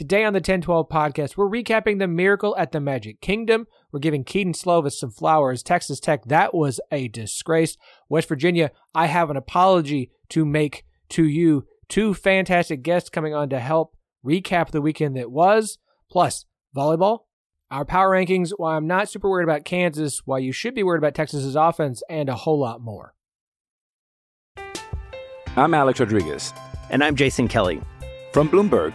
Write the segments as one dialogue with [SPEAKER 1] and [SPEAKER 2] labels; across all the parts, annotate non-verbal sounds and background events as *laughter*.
[SPEAKER 1] Today on the 1012 podcast, we're recapping the miracle at the Magic Kingdom. We're giving Kedon Slovis some flowers. Texas Tech, that was a disgrace. West Virginia, I have an apology to make to you. Two fantastic guests coming on to help recap the weekend that was. Plus, volleyball, our power rankings, why I'm not super worried about Kansas, why you should be worried about Texas's offense, and a whole lot more.
[SPEAKER 2] I'm Alex Rodriguez.
[SPEAKER 3] And I'm Jason Kelly.
[SPEAKER 2] From Bloomberg,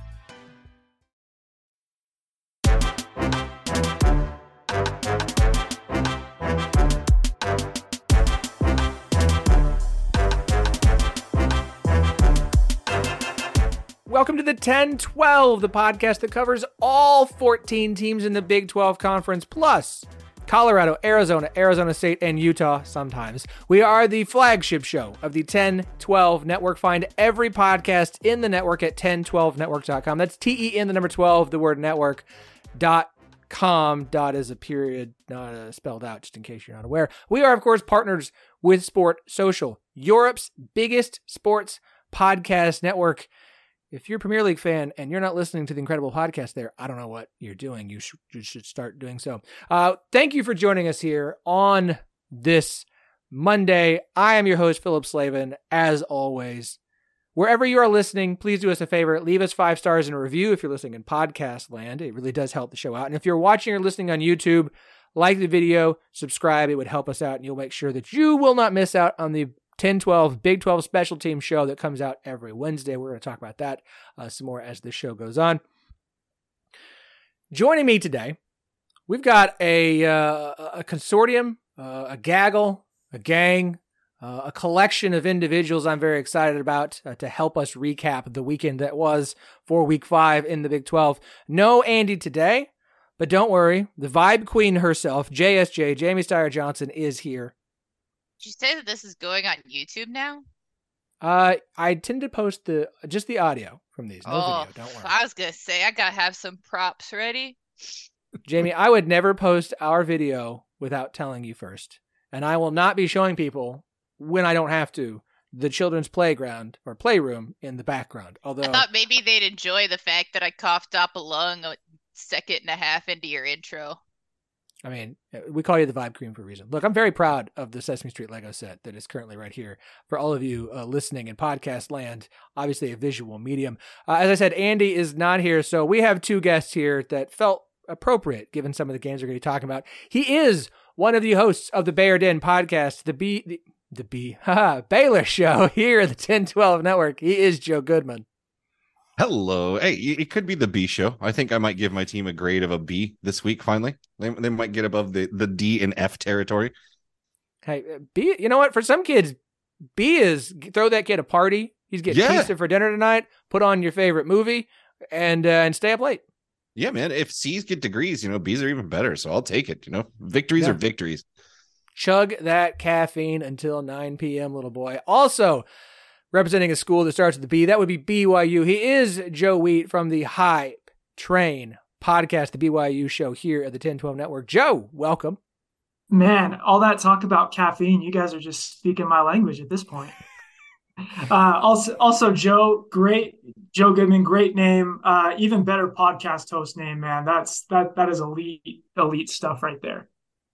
[SPEAKER 1] Welcome to the 10 12, the podcast that covers all 14 teams in the Big 12 Conference, plus Colorado, Arizona, Arizona State, and Utah sometimes. We are the flagship show of the 10 12 network. Find every podcast in the network at 1012network.com. That's T E N, the number 12, the word network. Dot com dot is a period not uh, spelled out just in case you're not aware we are of course partners with sport social europe's biggest sports podcast network if you're a Premier League fan and you're not listening to the incredible podcast there, I don't know what you're doing. You, sh- you should start doing so. Uh, thank you for joining us here on this Monday. I am your host, Phillip Slavin. As always, wherever you are listening, please do us a favor. Leave us five stars and a review if you're listening in podcast land. It really does help the show out. And if you're watching or listening on YouTube, like the video, subscribe. It would help us out, and you'll make sure that you will not miss out on the 10 12 Big 12 special team show that comes out every Wednesday. We're going to talk about that uh, some more as the show goes on. Joining me today, we've got a, uh, a consortium, uh, a gaggle, a gang, uh, a collection of individuals I'm very excited about uh, to help us recap the weekend that was for week five in the Big 12. No Andy today, but don't worry, the vibe queen herself, JSJ, Jamie Steyer Johnson, is here
[SPEAKER 4] did you say that this is going on YouTube now?
[SPEAKER 1] Uh, I tend to post the just the audio from these, no oh, video. Don't worry.
[SPEAKER 4] I was gonna say I gotta have some props ready.
[SPEAKER 1] Jamie, I would never post our video without telling you first, and I will not be showing people when I don't have to the children's playground or playroom in the background. Although I
[SPEAKER 4] thought maybe they'd enjoy the fact that I coughed up a lung a second and a half into your intro.
[SPEAKER 1] I mean, uh, we call you the Vibe Queen for a reason. Look, I'm very proud of the Sesame Street Lego set that is currently right here for all of you uh, listening in podcast land. Obviously, a visual medium. Uh, as I said, Andy is not here, so we have two guests here that felt appropriate given some of the games we're going to be talking about. He is one of the hosts of the Bear Den podcast, the B, the, the B, *laughs* haha, Baylor Show *laughs* here at the 1012 Network. He is Joe Goodman.
[SPEAKER 5] Hello. Hey, it could be the B show. I think I might give my team a grade of a B this week. Finally, they, they might get above the the D and F territory.
[SPEAKER 1] Hey, uh, B. You know what? For some kids, B is throw that kid a party. He's getting yeah. pizza for dinner tonight. Put on your favorite movie and uh, and stay up late.
[SPEAKER 5] Yeah, man. If C's get degrees, you know, B's are even better. So I'll take it. You know, victories yeah. are victories.
[SPEAKER 1] Chug that caffeine until 9 p.m., little boy. Also, representing a school that starts with the B. That would be BYU. He is Joe Wheat from the Hype Train podcast, the BYU show here at the 1012 Network. Joe, welcome.
[SPEAKER 6] Man, all that talk about caffeine, you guys are just speaking my language at this point. *laughs* Uh, also, also Joe, great Joe Goodman, great name. Uh, even better podcast host name, man. That's that that is elite elite stuff right there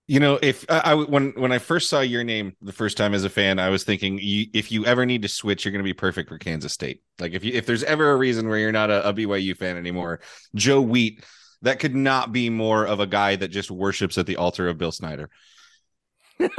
[SPEAKER 5] you know if I, I, when when i first saw your name the first time as a fan i was thinking you, if you ever need to switch you're going to be perfect for kansas state. Like if you if there's ever a reason where you're not a, a byu fan anymore joe wheat that could not be more of a guy that just worships at the altar of bill snyder. *laughs*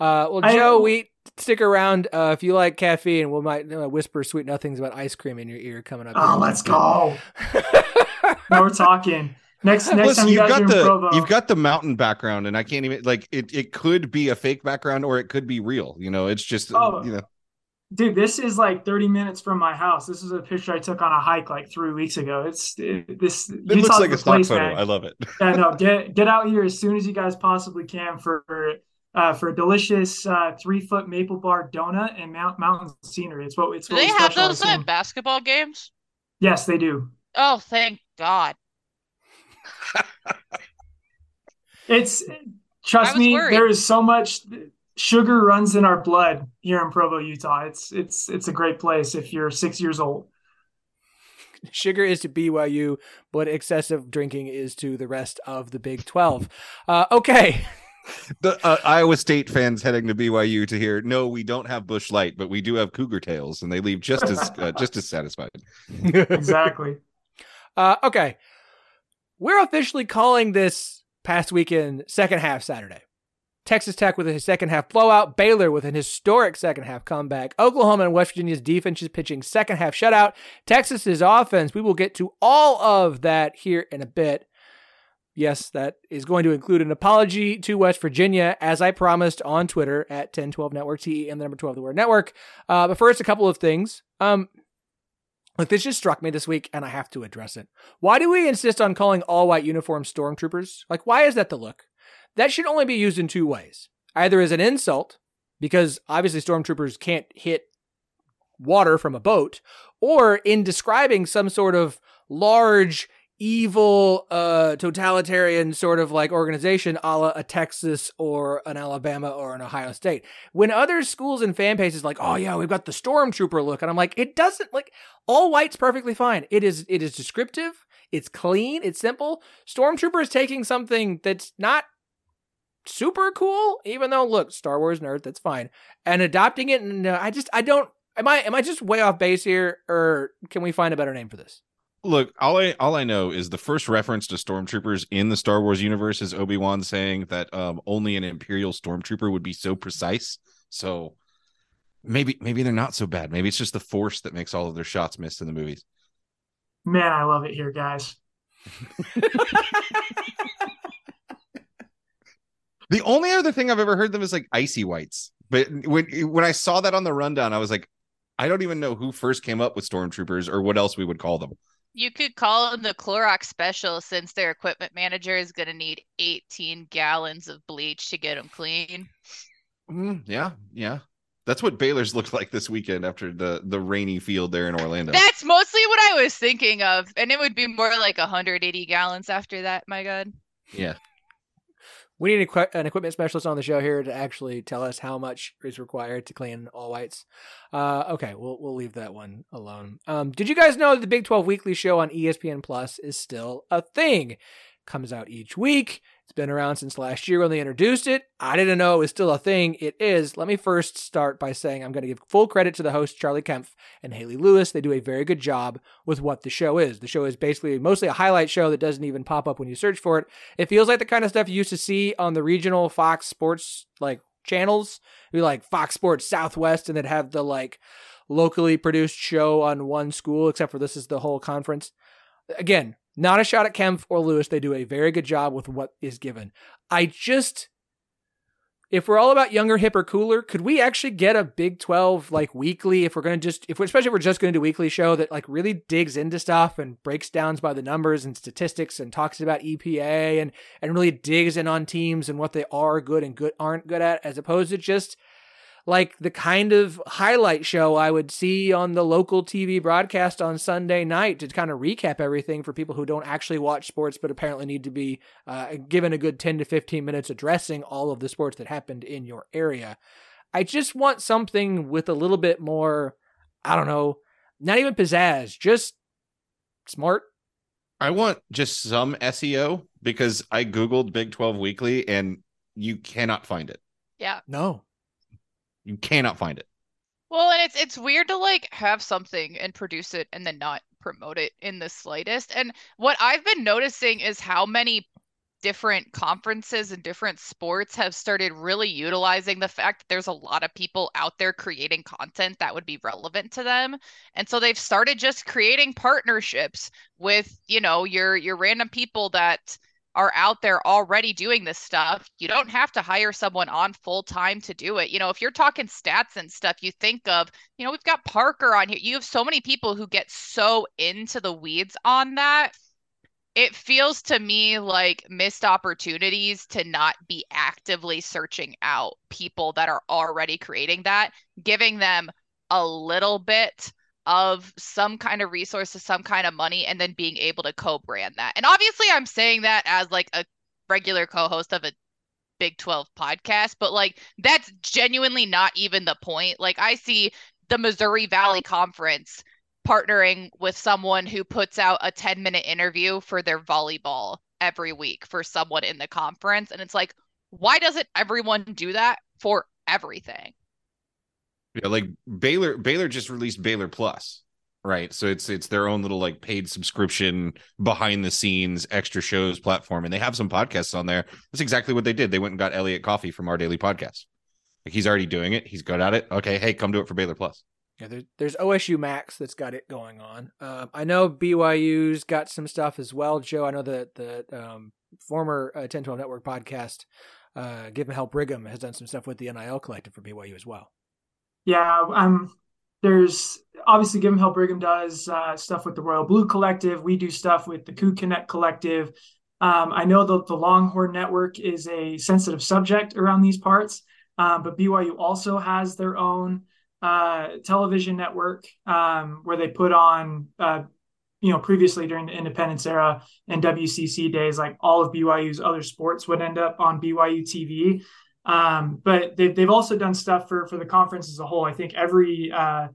[SPEAKER 1] Uh well joe I, wheat stick around uh, if you like caffeine we might uh, whisper sweet nothings about ice cream in your ear coming up.
[SPEAKER 6] Oh let's go. Now *laughs* we're talking Next, next time you
[SPEAKER 5] have
[SPEAKER 6] got
[SPEAKER 5] the
[SPEAKER 6] Provo.
[SPEAKER 5] you've got the mountain background, and I can't even like it. It could be a fake background, or it could be real. You know, it's just
[SPEAKER 6] oh,
[SPEAKER 5] you know.
[SPEAKER 6] dude, this is like 30 minutes from my house. This is a picture I took on a hike like three weeks ago. It's it, this.
[SPEAKER 5] It Utah's looks like a stock photo. Man. I love it.
[SPEAKER 6] yeah, no, *laughs* get get out here as soon as you guys possibly can for uh, for a delicious uh, three foot maple bar donut and mount, mountain scenery. It's what it's.
[SPEAKER 4] Do
[SPEAKER 6] what
[SPEAKER 4] they have those at basketball games?
[SPEAKER 6] Yes, they do.
[SPEAKER 4] Oh, thank God.
[SPEAKER 6] It's trust me.
[SPEAKER 4] worried.
[SPEAKER 6] There is so much sugar runs in our blood here in Provo, Utah. It's it's it's a great place if you're six years old.
[SPEAKER 1] Sugar is to BYU, but excessive drinking is to the rest of the Big Twelve. Uh, okay.
[SPEAKER 5] the uh, Iowa State fans heading to BYU to hear, no, we don't have Busch Light, but we do have Cougar Tails, and they leave just as uh, just as satisfied. *laughs*
[SPEAKER 6] exactly.
[SPEAKER 1] Uh, okay, we're officially calling this past weekend second half Saturday. Texas Tech with a second half blowout, Baylor with an historic second half comeback, Oklahoma and West Virginia's defense is pitching second half shutout, Texas's offense. We will get to all of that here in a bit. Yes, that is going to include an apology to West Virginia, as I promised on Twitter at 1012 Network, T and the number 12 the word network. Uh, but first, a couple of things. Um, Look, this just struck me this week, and I have to address it. Why do we insist on calling all white uniformed stormtroopers? Like, why is that the look? That should only be used in two ways either as an insult, because obviously stormtroopers can't hit water from a boat, or in describing some sort of large evil uh totalitarian sort of like organization a la a Texas or an Alabama or an Ohio State. When other schools and fan bases like, oh yeah, we've got the stormtrooper look, and I'm like, it doesn't like all white's perfectly fine. It is it is descriptive, it's clean, it's simple. Stormtrooper is taking something that's not super cool, even though look, Star Wars nerd, that's fine. And adopting it and uh, I just I don't am I am I just way off base here or can we find a better name for this?
[SPEAKER 5] Look, all I all I know is the first reference to stormtroopers in the Star Wars universe is Obi Wan saying that um, only an Imperial stormtrooper would be so precise. So maybe maybe they're not so bad. Maybe it's just the Force that makes all of their shots miss in the movies.
[SPEAKER 6] Man, I love it here, guys. *laughs*
[SPEAKER 5] the only other thing I've ever heard them is like icy whites. But when when I saw that on the rundown, I was like, I don't even know who first came up with stormtroopers or what else we would call them.
[SPEAKER 4] You could call them the Clorox special since their equipment manager is going to need 18 gallons of bleach to get them clean.
[SPEAKER 5] Mm, yeah, yeah. That's what Baylor's looked like this weekend after the the rainy field there in Orlando.
[SPEAKER 4] That's mostly what I was thinking of, and it would be more like 180 gallons after that. My God.
[SPEAKER 5] Yeah.
[SPEAKER 1] We need an equipment specialist on the show here to actually tell us how much is required to clean all whites. Uh, okay, we'll we'll leave that one alone. Um, did you guys know the Big 12 Weekly Show on ESPN Plus is still a thing? Comes out each week. It's been around since last year when they introduced it. I didn't know it was still a thing. It is. Let me first start by saying I'm going to give full credit to the hosts, Charlie Kempf and Haley Lewis. They do a very good job with what the show is. The show is basically mostly a highlight show that doesn't even pop up when you search for it. It feels like the kind of stuff you used to see on the regional Fox Sports like channels. Be like Fox Sports Southwest, and then have the like locally produced show on one school, except for this is the whole conference. Again, not a shot at Kempf or Lewis. They do a very good job with what is given. I just, if we're all about younger, hipper, cooler, could we actually get a Big 12 like weekly? If we're going to just, if we're, especially if we're just going to do weekly show that like really digs into stuff and breaks downs by the numbers and statistics and talks about EPA and, and really digs in on teams and what they are good and good aren't good at, as opposed to just like the kind of highlight show I would see on the local TV broadcast on Sunday night to kind of recap everything for people who don't actually watch sports but apparently need to be uh, given a good 10 to 15 minutes addressing all of the sports that happened in your area. I just want something with a little bit more, I don't know, not even pizzazz, just smart.
[SPEAKER 5] I want just some SEO because I Googled Big 12 Weekly and you cannot find it.
[SPEAKER 4] Yeah.
[SPEAKER 1] No.
[SPEAKER 5] You cannot find it.
[SPEAKER 4] Well, and it's it's weird to like have something and produce it and then not promote it in the slightest. And what I've been noticing is how many different conferences and different sports have started really utilizing the fact that there's a lot of people out there creating content that would be relevant to them. And so they've started just creating partnerships with, you know, your your random people that are out there already doing this stuff. You don't have to hire someone on full time to do it. You know, if you're talking stats and stuff, you think of, you know, we've got Parker on here. You have so many people who get so into the weeds on that. It feels to me like missed opportunities to not be actively searching out people that are already creating that, giving them a little bit of some kind of resources, some kind of money, and then being able to co-brand that. And obviously, I'm saying that as like a regular co-host of a Big 12 podcast, but like that's genuinely not even the point. Like I see the Missouri Valley Conference partnering with someone who puts out a 10 minute interview for their volleyball every week for someone in the conference. And it's like, why doesn't everyone do that for everything?
[SPEAKER 5] Yeah, like Baylor Baylor just released Baylor Plus, right? So it's it's their own little like paid subscription behind the scenes extra shows platform and they have some podcasts on there. That's exactly what they did. They went and got Elliot Coffee from our daily podcast. Like he's already doing it. He's good at it. Okay, hey, come do it for Baylor Plus.
[SPEAKER 1] Yeah, there's there's OSU Max that's got it going on. Um, I know BYU's got some stuff as well. Joe, I know that the um, former uh, 1012 Network podcast, uh, Give 'em Hell Brigham, has done some stuff with the NIL collective for BYU as well.
[SPEAKER 6] Yeah, um, there's obviously Give 'em Hell Brigham does uh, stuff with the Royal Blue Collective. We do stuff with the Coup Connect Collective. Um, I know that the Longhorn Network is a sensitive subject around these parts, um, but BYU also has their own uh, television network um, where they put on, uh, you know, previously during the independence era and WCC days, like all of BYU's other sports would end up on BYU TV. Um, but they've, they've also done stuff for, for the conference as a whole. I think every uh,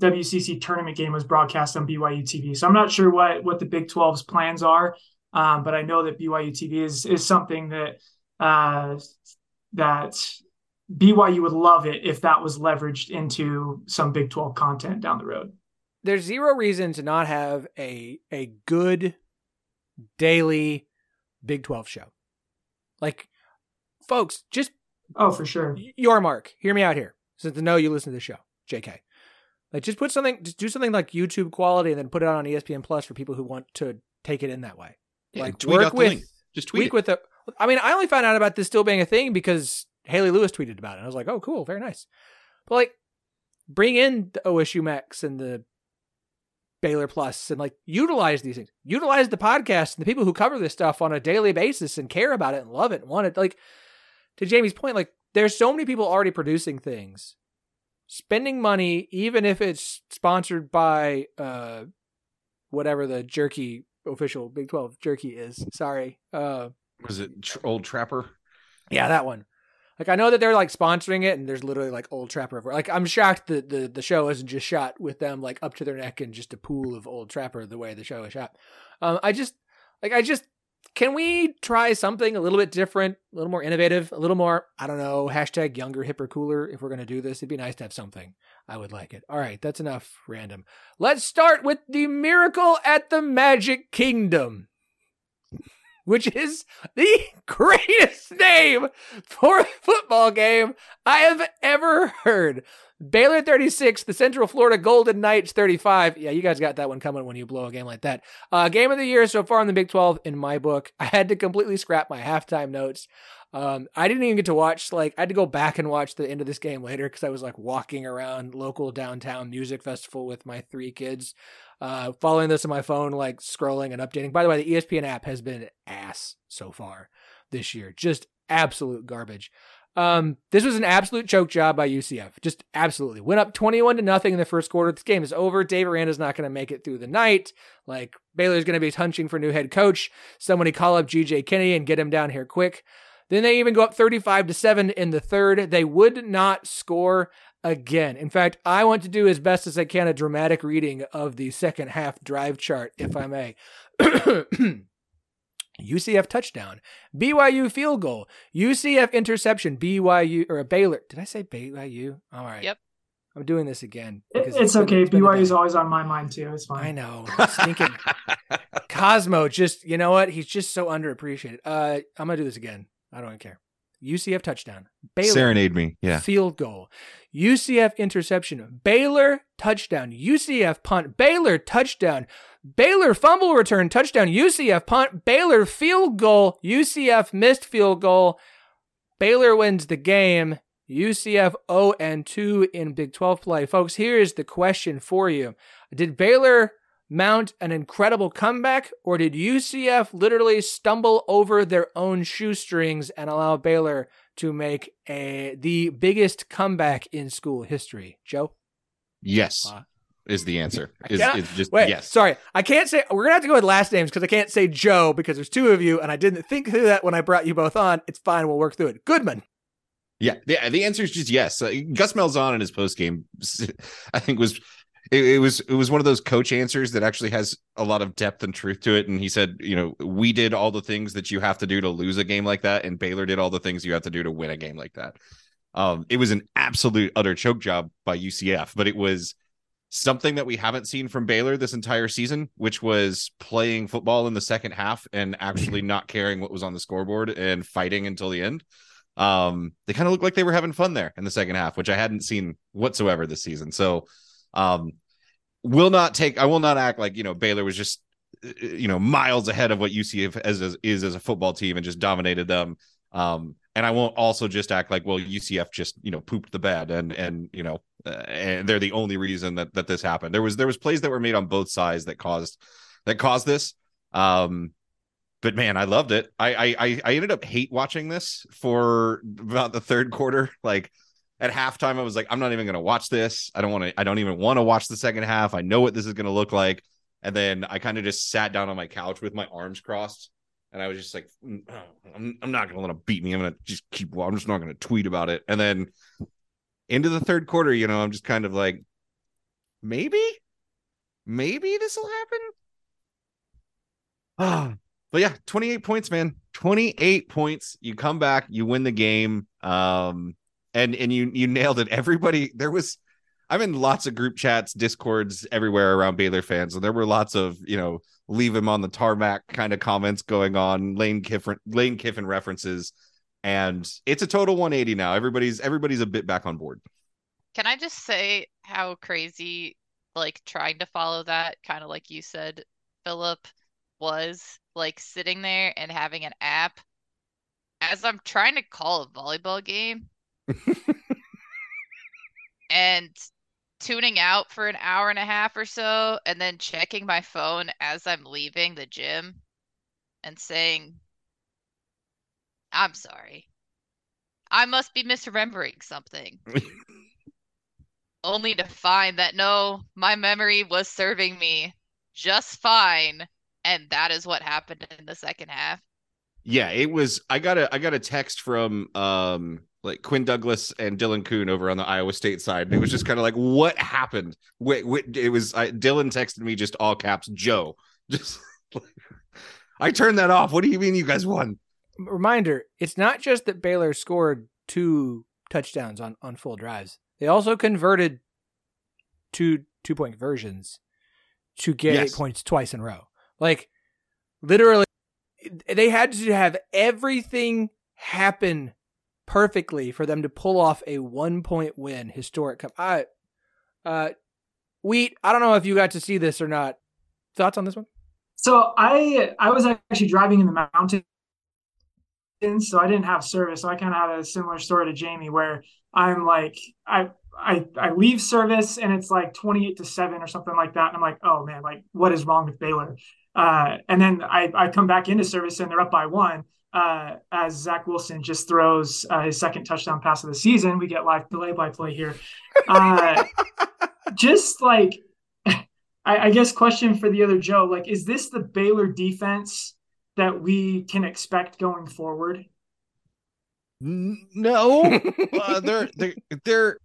[SPEAKER 6] WCC tournament game was broadcast on BYU TV. So I'm not sure what, what the Big 12's plans are, um, but I know that BYU TV is, is something that, uh, that BYU would love it if that was leveraged into some Big 12 content down the road.
[SPEAKER 1] There's zero reason to not have a a good daily Big 12 show. Like folks, just
[SPEAKER 6] Oh, for sure.
[SPEAKER 1] Yormark. Hear me out here. Since I know you listen to the show, JK. Like, just put something, just do something like YouTube quality, and then put it on ESPN Plus for people who want to take it in that way.
[SPEAKER 5] Yeah,
[SPEAKER 1] like,
[SPEAKER 5] tweet
[SPEAKER 1] work
[SPEAKER 5] out the
[SPEAKER 1] with,
[SPEAKER 5] link. Just tweet it.
[SPEAKER 1] with the. I mean, I only found out about this still being a thing because Haley Lewis tweeted about it. I was like, oh, cool, very nice. But like, bring in the OSU Max and the Baylor Plus and like utilize these things. Utilize the podcast and the people who cover this stuff on a daily basis and care about it and love it and want it. Like to Jamie's point, like there's so many people already producing things, spending money, even if it's sponsored by uh whatever the jerky official Big Twelve jerky is. Sorry, uh,
[SPEAKER 5] Was it tr- Old Trapper?
[SPEAKER 1] yeah, that one. Like I know that they're like sponsoring it, and there's literally like old Trapper. everywhere. Like I'm shocked that the the show isn't just shot with them like up to their neck in just a pool of old Trapper the way the show is shot. Um, I just like I just can we try something a little bit different, a little more innovative, a little more I don't know hashtag younger, hipper, cooler. If we're gonna do this, it'd be nice to have something. I would like it. All right, that's enough random. Let's start with the miracle at the Magic Kingdom which is the *laughs* greatest name for a football game I have ever heard. Baylor 36, the Central Florida Golden Knights 35. Yeah, you guys got that one coming when you blow a game like that. Uh, game of the year so far in the Big 12 in my book. I had to completely scrap my halftime notes. Um, I didn't even get to watch, like, I had to go back and watch the end of this game later because I was, like, walking around local downtown music festival with my three kids uh, following this on my phone, like scrolling and updating. By the way, the ESPN app has been ass so far this year, just absolute garbage. Um, this was an absolute choke job by UCF. Just absolutely went up 21 to nothing in the first quarter. This game is over. Dave Aranda's not going to make it through the night. Like Baylor's going to be hunching for new head coach. Somebody call up GJ Kinney and get him down here quick. Then they even go up 35 to 7 in the third. They would not score again. In fact, I want to do as best as I can a dramatic reading of the second half drive chart, if I may. *clears throat* UCF touchdown, BYU field goal, UCF interception, BYU or a Baylor. Did I say BYU? All right.
[SPEAKER 4] Yep.
[SPEAKER 1] I'm doing this again.
[SPEAKER 6] It's,
[SPEAKER 1] because
[SPEAKER 6] okay.
[SPEAKER 1] been a
[SPEAKER 6] BYU is always on my mind too. It's fine.
[SPEAKER 1] I know. Stinking *laughs* Cosmo, just you know what? He's just so underappreciated. Uh, I'm gonna do this again. I don't care. UCF touchdown. Baylor
[SPEAKER 5] Serenade me. Yeah.
[SPEAKER 1] field goal. UCF interception. Baylor touchdown. UCF punt. Baylor touchdown. Baylor fumble return, touchdown, UCF punt, Baylor field goal, UCF missed field goal. Baylor wins the game. UCF 0 and 2 in Big 12 play. Folks, here is the question for you. Did Baylor mount an incredible comeback, or did UCF literally stumble over their own shoestrings and allow Baylor to make a the biggest comeback in school history? Joe?
[SPEAKER 5] Yes. Uh, is the answer. Is, is just
[SPEAKER 1] wait,
[SPEAKER 5] yes.
[SPEAKER 1] Sorry, I can't say. We're gonna have to go with last names because I can't say Joe because there's two of you, and I didn't think through that when I brought you both on. It's fine. We'll work through it. Goodman.
[SPEAKER 5] Yeah, the, the answer is just yes. Uh, Gus Malzahn in his post game, *laughs* I think was it, it, was it was one of those coach answers that actually has a lot of depth and truth to it. And he said, you know, we did all the things that you have to do to lose a game like that, and Baylor did all the things you have to do to win a game like that. Um, it was an absolute utter choke job by UCF, but it was something that we haven't seen from Baylor this entire season, which was playing football in the second half and actually *laughs* not caring what was on the scoreboard and fighting until the end. Um, they kind of looked like they were having fun there in the second half, which I hadn't seen whatsoever this season. So, um, will not take. I will not act like you know Baylor was just you know miles ahead of what UCF as, as is as a football team and just dominated them. Um, and I won't also just act like well UCF just you know pooped the bed and and you know uh, and they're the only reason that that this happened. There was there was plays that were made on both sides that caused that caused this. Um, but man, I loved it. I I I ended up hate watching this for about the third quarter. *laughs* Like at halftime, I was like, I'm not even gonna watch this. I don't want to. I don't even want to watch the second half. I know what this is gonna look like. And then I kind of just sat down on my couch with my arms crossed, and I was just like, mm, I'm, I'm not gonna let them beat me. I'm gonna just keep. I'm just not gonna tweet about it. And then into the third quarter, you know, I'm just kind of like, maybe, maybe this will happen. Ah, *sighs* but yeah, 28 points, man. 28 points. You come back, you win the game. Um, and and you you nailed it. Everybody there was I'm in lots of group chats, discords everywhere around Baylor fans, and there were lots of, you know, leave him on the tarmac kind of comments going on, Lane Kiffin Lane Kiffin references. And it's a total 180 now. Everybody's everybody's a bit back on board.
[SPEAKER 4] Can I just say how crazy like trying to follow that kind of like you said, Philip, was like sitting there and having an app as I'm trying to call a volleyball game and tuning out for an hour and a half or so and then checking my phone as I'm leaving the gym and saying, I'm sorry. I must be misremembering something. *laughs* Only to find that no, my memory was serving me just fine and that is what happened in the second half.
[SPEAKER 5] Yeah, it was. I got a I got a text from um like Quinn Douglas and Dylan Kuhn over on the Iowa State side, and it was just kind of like, what happened? Wait, wait it was I, Dylan texted me just all caps, Joe. *laughs* Just I turned that off. What do you mean you guys won?
[SPEAKER 1] Reminder: It's not just that Baylor scored two touchdowns on on full drives; they also converted two two point conversions to get yes. eight points twice in a row. Like literally they had to have everything happen perfectly for them to pull off a one point win historic cup. I uh Wheat, I don't know if you got to see this or not. Thoughts on this one?
[SPEAKER 6] So I I was actually driving in the mountains, so I didn't have service. So I kind of had a similar story to Jamie, where I'm like I I I leave service and it's like 28 to seven or something like that, and I'm like, oh man, like what is wrong with Baylor? Uh, and then I, I come back into service and they're up by one uh, as Zach Wilson just throws uh, his second touchdown pass of the season. We get live delay by play here. Uh, *laughs* just like, I, I guess, question for the other Joe like, is this the Baylor defense that we can expect going forward?
[SPEAKER 5] No, *laughs* uh, they're they're they're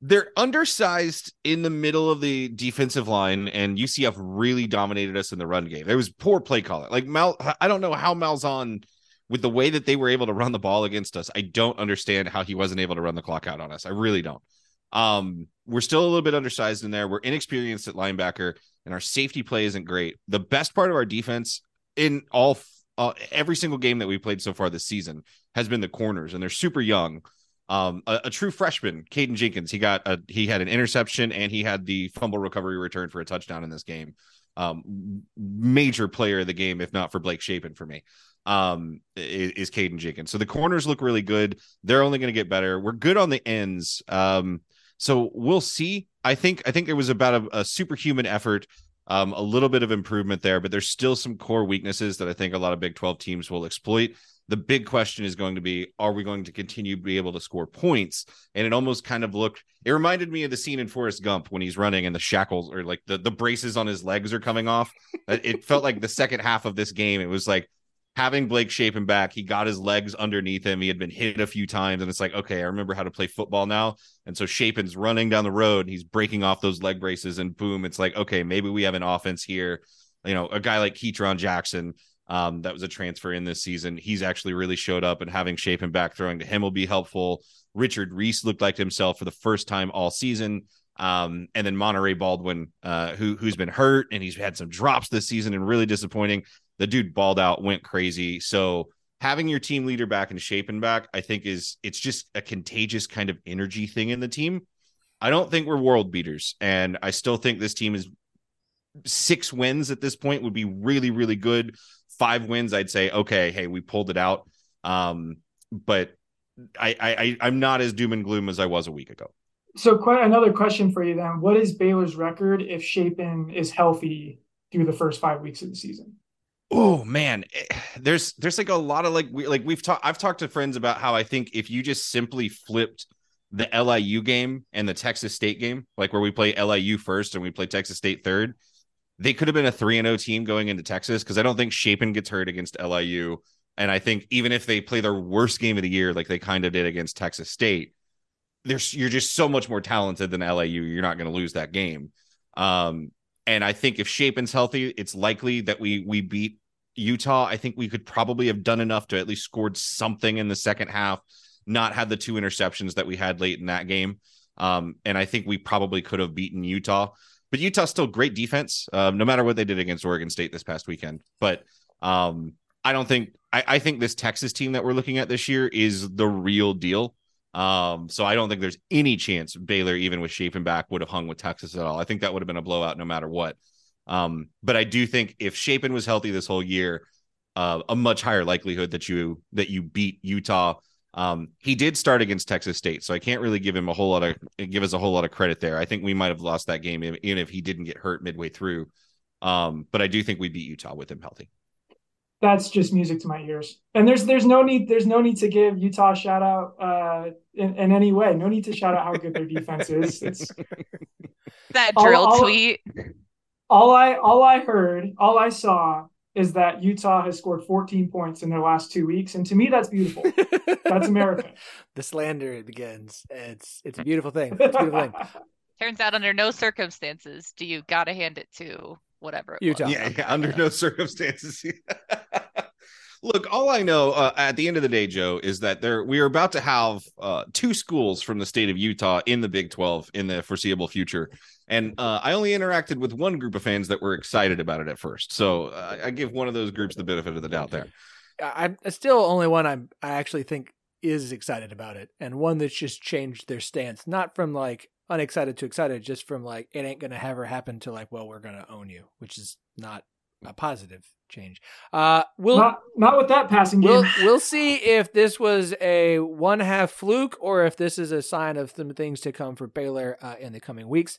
[SPEAKER 5] they're undersized in the middle of the defensive line, and UCF really dominated us in the run game. There was poor play calling. Like Mal, I don't know how Malzahn, with the way that they were able to run the ball against us, I don't understand how he wasn't able to run the clock out on us. I really don't. Um, we're still a little bit undersized in there. We're inexperienced at linebacker, and our safety play isn't great. The best part of our defense in all uh, every single game that we played so far this season has been the corners, and they're super young um, a, a, true freshman, Caden Jenkins. He got a he had an interception and he had the fumble recovery return for a touchdown in this game. Um, major player of the game, if not for Blake Shapen for me, um, is, is Caden Jenkins. So the corners look really good. They're only going to get better. We're good on the ends. Um, so we'll see. I think I think it was about a, a superhuman effort. Um, a little bit of improvement there, but there's still some core weaknesses that I think a lot of Big 12 teams will exploit the big question is going to be are we going to continue to be able to score points? And it almost kind of looked it reminded me of the scene in Forrest Gump when he's running and the shackles or like the, the braces on his legs are coming off. Uh, it *laughs* felt like the second half of this game it was like having Blake Shapen back. He got his legs underneath him. He had been hit a few times and it's like okay I remember how to play football now. And so Shapen's running down the road and he's breaking off those leg braces and boom it's like okay maybe we have an offense here. You know a guy like Ketron Jackson um, that was a transfer in this season. He's actually really showed up, and having Shapen back throwing to him will be helpful. Richard Reese looked like himself for the first time all season. Um, and then Monaray Baldwin, uh, who who's been hurt and he's had some drops this season and really disappointing. The dude balled out, went crazy. So having your team leader back and Shapen back, I think is it's just a contagious kind of energy thing in the team. I don't think we're world beaters, and I still think this team is six wins at this point would be really really good five wins, I'd say, okay, hey, we pulled it out. Um, but I, I I'm not as doom and gloom as I was a week ago.
[SPEAKER 6] So, quite another question for you then: What is Baylor's record if Shapen is healthy through the first five weeks of the season?
[SPEAKER 5] Oh man, eh, there's there's like a lot of like we like we've talked. I've talked to friends about how I think if you just simply flipped the LIU game and the Texas State game, like where we play LIU first and we play Texas State third, they could have been a 3 and 0 team going into Texas because I don't think Shapen gets hurt against LIU. And I think even if they play their worst game of the year, like they kind of did against Texas State, there's you're just so much more talented than LIU. You're not going to lose that game. Um, and I think if Shapen's healthy, it's likely that we we beat Utah. I think we could probably have done enough to at least scored something in the second half, not had the two interceptions that we had late in that game. Um, and I think we probably could have beaten Utah but Utah's still great defense, um, no matter what they did against Oregon State this past weekend. But um, I don't think I, I, think this Texas team that we're looking at this year is the real deal. Um, so I don't think there's any chance Baylor, even with Shapen back, would have hung with Texas at all. I think that would have been a blowout no matter what. Um, but I do think if Shapen was healthy this whole year, uh, a much higher likelihood that you that you beat Utah um, he did start against Texas State, so I can't really give him a whole lot of give us a whole lot of credit there. I think we might have lost that game even if he didn't get hurt midway through. Um, but I do think we beat Utah with him healthy.
[SPEAKER 6] That's just music to my ears. And there's there's no need there's no need to give Utah a shout out uh, in, in any way. No need to shout out how good their defense is. It's
[SPEAKER 4] that drill all, all, tweet.
[SPEAKER 6] All I all I heard, all I saw is that Utah has scored 14 points in their last two weeks, and to me, that's beautiful. that's America. *laughs*
[SPEAKER 1] The slander begins. It's it's a beautiful thing. It's a beautiful thing. *laughs*
[SPEAKER 4] Turns out, under no circumstances do you gotta hand it to whatever
[SPEAKER 5] Utah. Yeah, yeah, under no circumstances. *laughs* Look, all I know uh, at the end of the day, Joe, is that there we are about to have uh, two schools from the state of Utah in the Big 12 in the foreseeable future. And uh, I only interacted with one group of fans that were excited about it at first. So uh, I give one of those groups the benefit of the doubt there.
[SPEAKER 1] I'm still only one I'm I actually think is excited about it, and one that's just changed their stance, not from like unexcited to excited, just from like it ain't gonna ever happen to like, well, we're gonna own you, which is not a positive change. Uh, we'll
[SPEAKER 6] not, not with that passing
[SPEAKER 1] game. We'll, we'll see if this was a one half fluke or if this is a sign of some things to come for Baylor uh, in the coming weeks.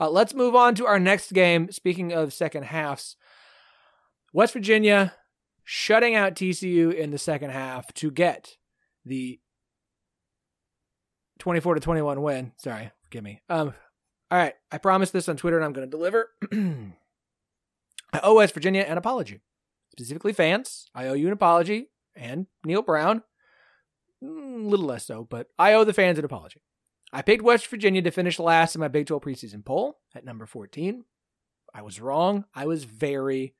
[SPEAKER 1] Uh, let's move on to our next game. Speaking of second halves, West Virginia shutting out TCU in the second half to get the 24 to 21 win. Sorry, forgive me. Um, all right, I promised this on Twitter, and I'm going to deliver. *clears throat* I owe West Virginia an apology, specifically fans. I owe you an apology, and Neal Brown, a mm, little less so, but I owe the fans an apology. I picked West Virginia to finish last in my Big 12 preseason poll at number 14. I was wrong. I was very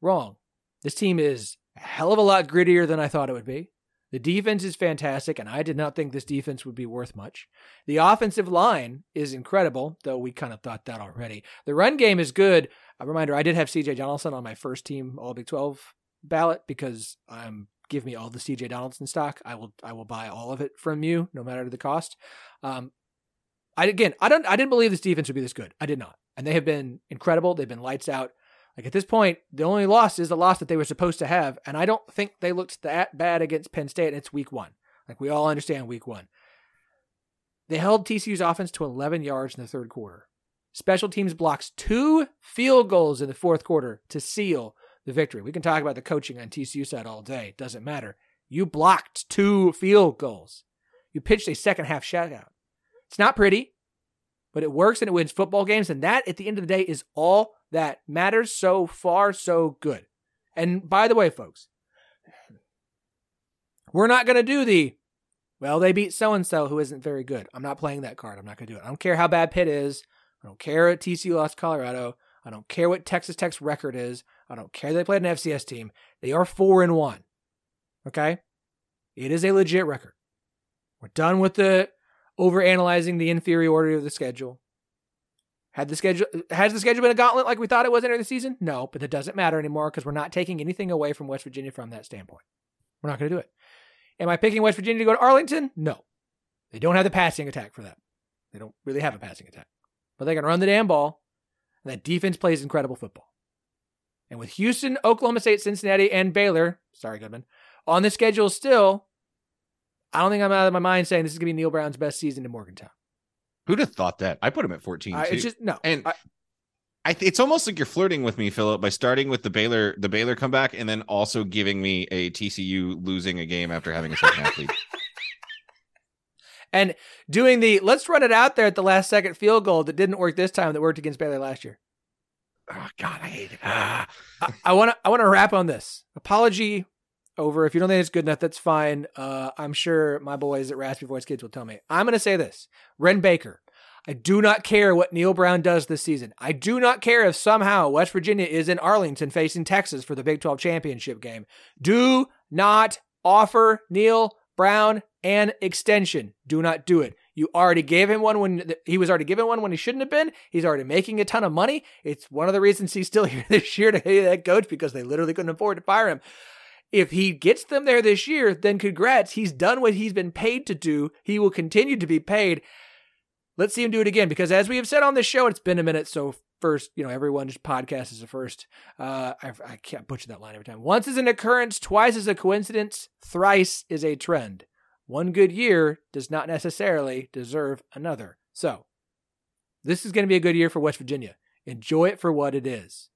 [SPEAKER 1] wrong. This team is a hell of a lot grittier than I thought it would be. The defense is fantastic, and I did not think this defense would be worth much. The offensive line is incredible, though we kind of thought that already. The run game is good. A reminder I did have CJ Donaldson on my first team All Big 12 ballot because um, give me all the CJ Donaldson stock. I will I will buy all of it from you, no matter the cost. Um, I again I don't I didn't believe this defense would be this good. I did not, and they have been incredible. They've been lights out. Like at this point, the only loss is the loss that they were supposed to have, and I don't think they looked that bad against Penn State. And it's week one. Like we all understand week one. They held TCU's offense to 11 yards in the third quarter. Special teams blocks two field goals in the fourth quarter to seal the victory. We can talk about the coaching on TCU side all day. Doesn't matter. You blocked two field goals. You pitched a second half shutout. It's not pretty, but it works and it wins football games. And that, at the end of the day, is all that matters so far, so good. And by the way, folks, we're not going to do the, well, they beat so and so who isn't very good. I'm not playing that card. I'm not going to do it. I don't care how bad Pitt is. I don't care what TCU lost Colorado. I don't care what Texas Tech's record is. I don't care they played an FCS team. They are four and one. Okay? It is a legit record. We're done with the over analyzing the inferiority of the schedule. Had the schedule has the schedule been a gauntlet like we thought it was entering the season? No, but that doesn't matter anymore because we're not taking anything away from West Virginia from that standpoint. We're not going to do it. Am I picking West Virginia to go to Arlington? No. They don't have the passing attack for that. They don't really have a passing attack. But they can run the damn ball. And that defense plays incredible football. And with Houston, Oklahoma State, Cincinnati, and Baylor, sorry, Goodman, on the schedule still, I don't think I'm out of my mind saying this is going to be Neal Brown's best season in Morgantown.
[SPEAKER 5] Who'd have thought that? I put him at 14.
[SPEAKER 1] Uh,
[SPEAKER 5] too.
[SPEAKER 1] it's just no.
[SPEAKER 5] and
[SPEAKER 1] I,
[SPEAKER 5] I th- it's almost like you're flirting with me, Philip, by starting with the Baylor the Baylor comeback and then also giving me a TCU losing a game after having a second lead. *laughs*
[SPEAKER 1] and doing the let's run it out there at the last second field goal that didn't work this time that worked against Baylor last year.
[SPEAKER 5] Oh God, I hate it. Ah. *sighs*
[SPEAKER 1] I want to I want to wrap on this apology over. If you don't think it's good enough, that's fine. Uh, I'm sure my boys at Raspy Voice Kids will tell me. I'm going to say this: Wren Baker. I do not care what Neal Brown does this season. I do not care if somehow West Virginia is in Arlington facing Texas for the Big 12 championship game. Do not offer Neal Brown an extension. Do not do it. You already gave him one when he was already given one when he shouldn't have been. He's already making a ton of money. It's one of the reasons he's still *laughs* here this year to be that coach because they literally couldn't afford to fire him. If he gets them there this year, then congrats. He's done what he's been paid to do. He will continue to be paid. Let's see him do it again because as we have said on this show, it's been a minute. So first, you know, everyone's podcast is a first. Uh, I, I can't butcher that line every time. Once is an occurrence, twice is a coincidence, thrice is a trend. One good year does not necessarily deserve another. So, this is going to be a good year for West Virginia. Enjoy it for what it is.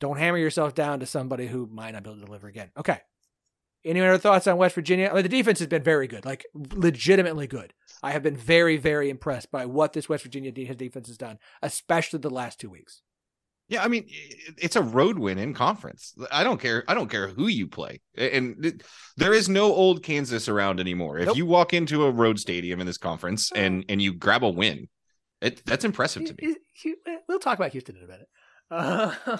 [SPEAKER 1] Don't hammer yourself down to somebody who might not be able to deliver again. Okay. Any other thoughts on West Virginia? I mean, the defense has been very good, like legitimately good. I have been very, very impressed by what this West Virginia defense has done, especially the last two weeks.
[SPEAKER 5] Yeah, I mean, it's a road win in conference. I don't care. I don't care who you play, and there is no old Kansas around anymore. If you walk into a road stadium in this conference and and you grab a win, it that's impressive to me.
[SPEAKER 1] We'll talk about Houston in a minute. Uh, *laughs*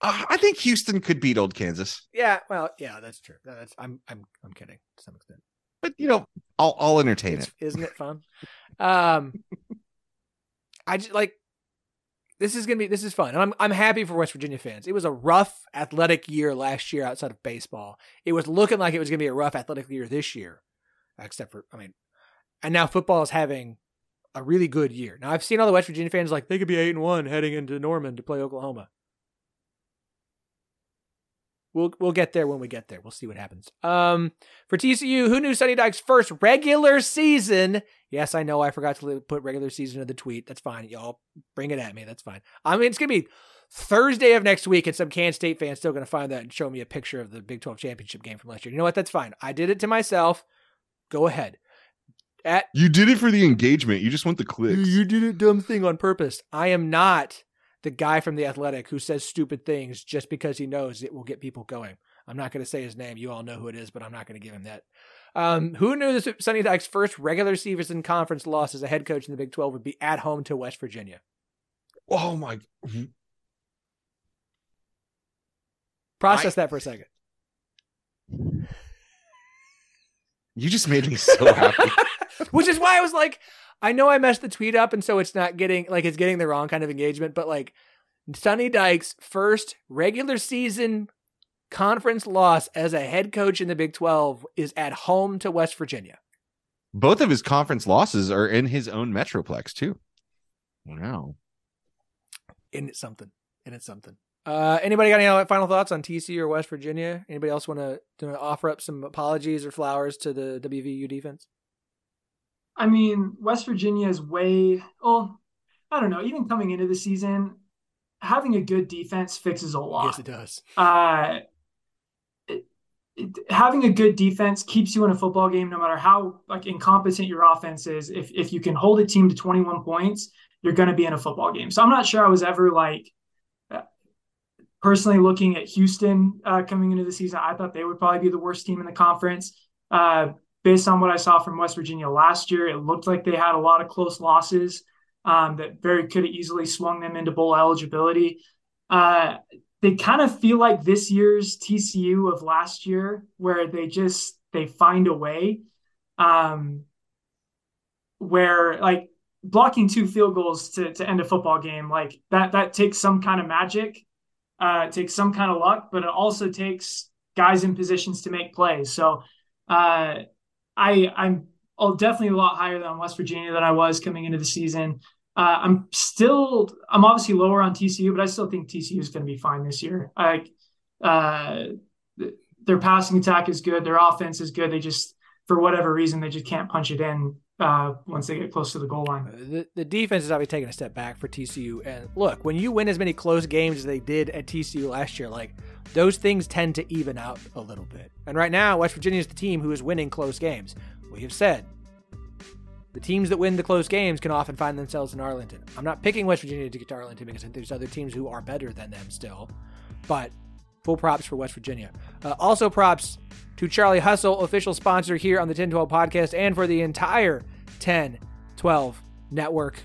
[SPEAKER 5] uh, I think Houston could beat old Kansas.
[SPEAKER 1] Yeah, well, yeah, that's true. That's I'm I'm I'm kidding to some extent.
[SPEAKER 5] But you know, I'll I'll entertain
[SPEAKER 1] it's,
[SPEAKER 5] it.
[SPEAKER 1] Isn't it fun? um, I just like this is gonna be this is fun. And I'm I'm happy for West Virginia fans. It was a rough athletic year last year outside of baseball. It was looking like it was gonna be a rough athletic year this year, except for I mean, and now football is having a really good year. Now I've seen all the West Virginia fans like they could be eight and one heading into Norman to play Oklahoma. We'll we'll get there when we get there. We'll see what happens. Um, for TCU, who knew Sonny Dykes' first regular season? Yes, I know I forgot to put regular season in the tweet. That's fine. Y'all bring it at me. That's fine. I mean, it's gonna be Thursday of next week, and some Kansas State fans still gonna find that and show me a picture of the Big Twelve championship game from last year. You know what? That's fine. I did it to myself. Go ahead. At
[SPEAKER 5] you did it for the engagement. You just want the clicks.
[SPEAKER 1] You did a dumb thing on purpose. I am not the guy from the Athletic who says stupid things just because he knows it will get people going. I'm not going to say his name. You all know who it is, but I'm not going to give him that. Um, who knew this Sonny Dykes' first regular season conference loss as a head coach in the Big 12 would be at home to West Virginia?
[SPEAKER 5] Oh my!
[SPEAKER 1] Process I, that for a second.
[SPEAKER 5] You just made me so happy. *laughs*
[SPEAKER 1] Which is why I was like, I know I messed the tweet up, and so it's not getting like it's getting the wrong kind of engagement. But like, Sonny Dykes' first regular season conference loss as a head coach in the Big Twelve is at home to West Virginia.
[SPEAKER 5] Both of his conference losses are in his own metroplex too. Wow.
[SPEAKER 1] Isn't it something? Isn't it something? Uh, anybody got any final thoughts on TCU or West Virginia? Anybody else want to offer up some apologies or flowers to the WVU defense?
[SPEAKER 6] I mean, West Virginia is way. Well, I don't know. Even coming into the season, having a good defense fixes a lot.
[SPEAKER 1] Yes, it does.
[SPEAKER 6] Uh, it, it, having a good defense keeps you in a football game, no matter how like incompetent your offense is. If if you can hold a team to 21 points, you're going to be in a football game. So I'm not sure I was ever like personally looking at Houston uh, coming into the season, I thought they would probably be the worst team in the conference. Uh, based on what I saw from West Virginia last year, it looked like they had a lot of close losses um, that very could have easily swung them into bowl eligibility. Uh, they kind of feel like this year's TCU of last year, where they just they find a way, um, where like blocking two field goals to, to end a football game, like that that takes some kind of magic uh, it takes some kind of luck, but it also takes guys in positions to make plays. So uh, I I'm definitely a lot higher than West Virginia than I was coming into the season. Uh, I'm still I'm obviously lower on TCU, but I still think TCU is going to be fine this year. Like uh, their passing attack is good, their offense is good. They just for whatever reason they just can't punch it in uh, once they get close to the goal line.
[SPEAKER 1] The, the defense is obviously taking a step back for TCU. And look, when you win as many close games as they did at TCU last year, like those things tend to even out a little bit. And right now, West Virginia is the team who is winning close games. We have said the teams that win the close games can often find themselves in Arlington. I'm not picking West Virginia to get to Arlington because there's other teams who are better than them still. But full props for West Virginia. Uh, also, props to Charlie Hustle, official sponsor here on the 1012 podcast, and for the entire 1012 network.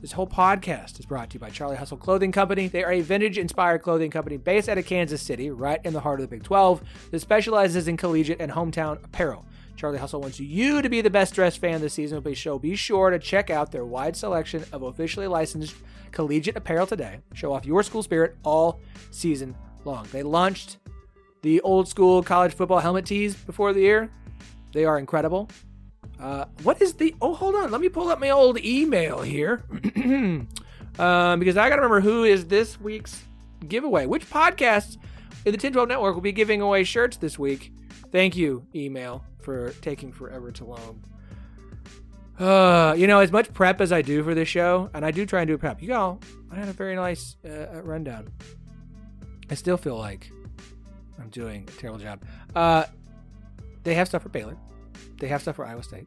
[SPEAKER 1] This whole podcast is brought to you by Charlie Hustle Clothing Company. They are a vintage inspired clothing company based out of Kansas City, right in the heart of the Big 12, that specializes in collegiate and hometown apparel. Charlie Hustle wants you to be the best dressed fan this season. So be sure to check out their wide selection of officially licensed collegiate apparel today. Show off your school spirit all season long. They launched the old school college football helmet tees before the year. They are incredible. Uh, what is the? Oh, hold on. Let me pull up my old email here, *clears throat* um, because I got to remember who is this week's giveaway. Which podcasts in the 1012 Network will be giving away shirts this week? Thank you, email, for taking forever to load. Uh, you know, as much prep as I do for this show, and I do try and do prep. You know, I had a very nice uh, rundown. I still feel like I'm doing a terrible job. Uh, they have stuff for Baylor. They have stuff for Iowa State.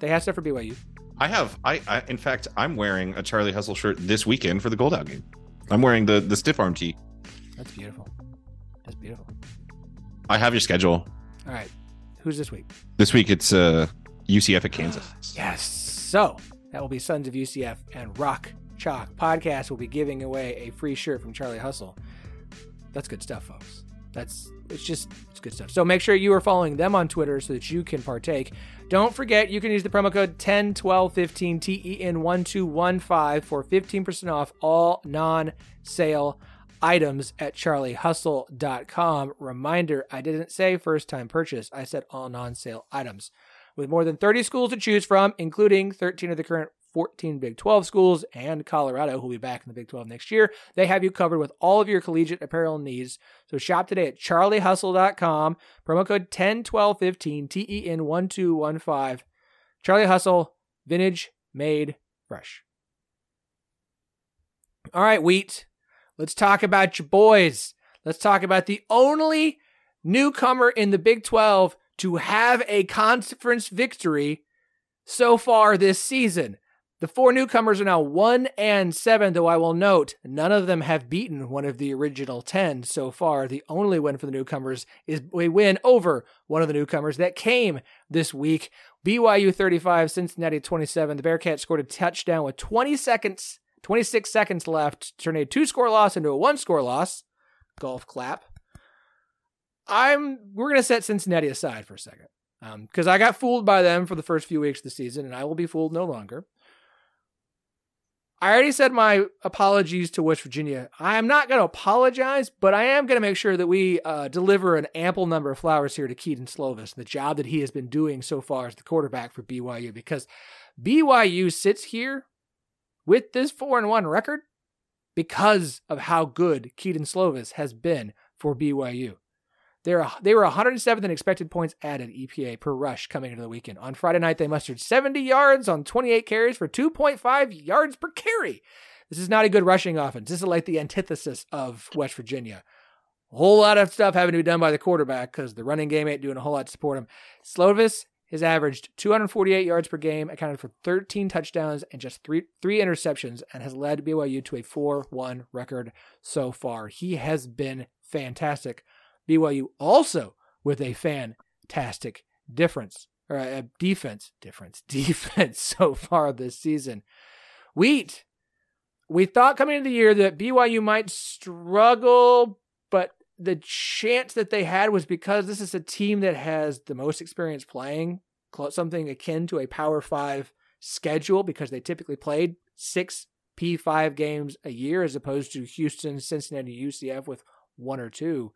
[SPEAKER 1] They have stuff for BYU.
[SPEAKER 5] I have. I, I in fact, I'm wearing a Charlie Hustle shirt this weekend for the Gold Out game. I'm wearing the the stiff arm tee.
[SPEAKER 1] That's beautiful. That's beautiful.
[SPEAKER 5] I have your schedule.
[SPEAKER 1] All right. Who's this week?
[SPEAKER 5] This week it's uh UCF at Kansas. *gasps*
[SPEAKER 1] yes. So that will be Sons of UCF and Rock Chalk podcast will be giving away a free shirt from Charlie Hustle. That's good stuff, folks. That's it's just it's good stuff. So make sure you are following them on Twitter so that you can partake. Don't forget you can use the promo code 101215 TEN1215 for 15% off all non-sale items at charliehustle.com. Reminder, I didn't say first time purchase. I said all non-sale items. With more than 30 schools to choose from, including 13 of the current 14 Big 12 schools and Colorado, who will be back in the Big 12 next year. They have you covered with all of your collegiate apparel needs. So shop today at charliehustle.com. Promo code 101215 TEN1215. Charlie Hustle, vintage, made, fresh. All right, Wheat. Let's talk about your boys. Let's talk about the only newcomer in the Big 12 to have a conference victory so far this season. The four newcomers are now 1 and 7, though I will note none of them have beaten one of the original 10 so far. The only win for the newcomers is a win over one of the newcomers that came this week. BYU 35, Cincinnati 27. The Bearcats scored a touchdown with 20 seconds 26 seconds left. Turn a two score loss into a one score loss. Golf clap. I'm we're gonna set Cincinnati aside for a second because um, I got fooled by them for the first few weeks of the season, and I will be fooled no longer. I already said my apologies to West Virginia. I am not going to apologize, but I am going to make sure that we uh, deliver an ample number of flowers here to Kedon Slovis, and the job that he has been doing so far as the quarterback for BYU, because BYU sits here with this four and one record because of how good Kedon Slovis has been for BYU. They're, they were 107th in expected points added EPA per rush coming into the weekend. On Friday night, they mustered 70 yards on 28 carries for 2.5 yards per carry. This is not a good rushing offense. This is like the antithesis of West Virginia. A whole lot of stuff having to be done by the quarterback because the running game ain't doing a whole lot to support him. Slovis has averaged 248 yards per game, accounted for 13 touchdowns and just three three interceptions, and has led BYU to a 4-1 record so far. He has been fantastic. BYU also with a fantastic difference or a defense difference *laughs* defense so far this season. Wheat, we thought coming into the year that BYU might struggle, but the chance that they had was because this is a team that has the most experience playing something akin to a Power Five schedule because they typically played six P5 games a year as opposed to Houston, Cincinnati, UCF with one or two.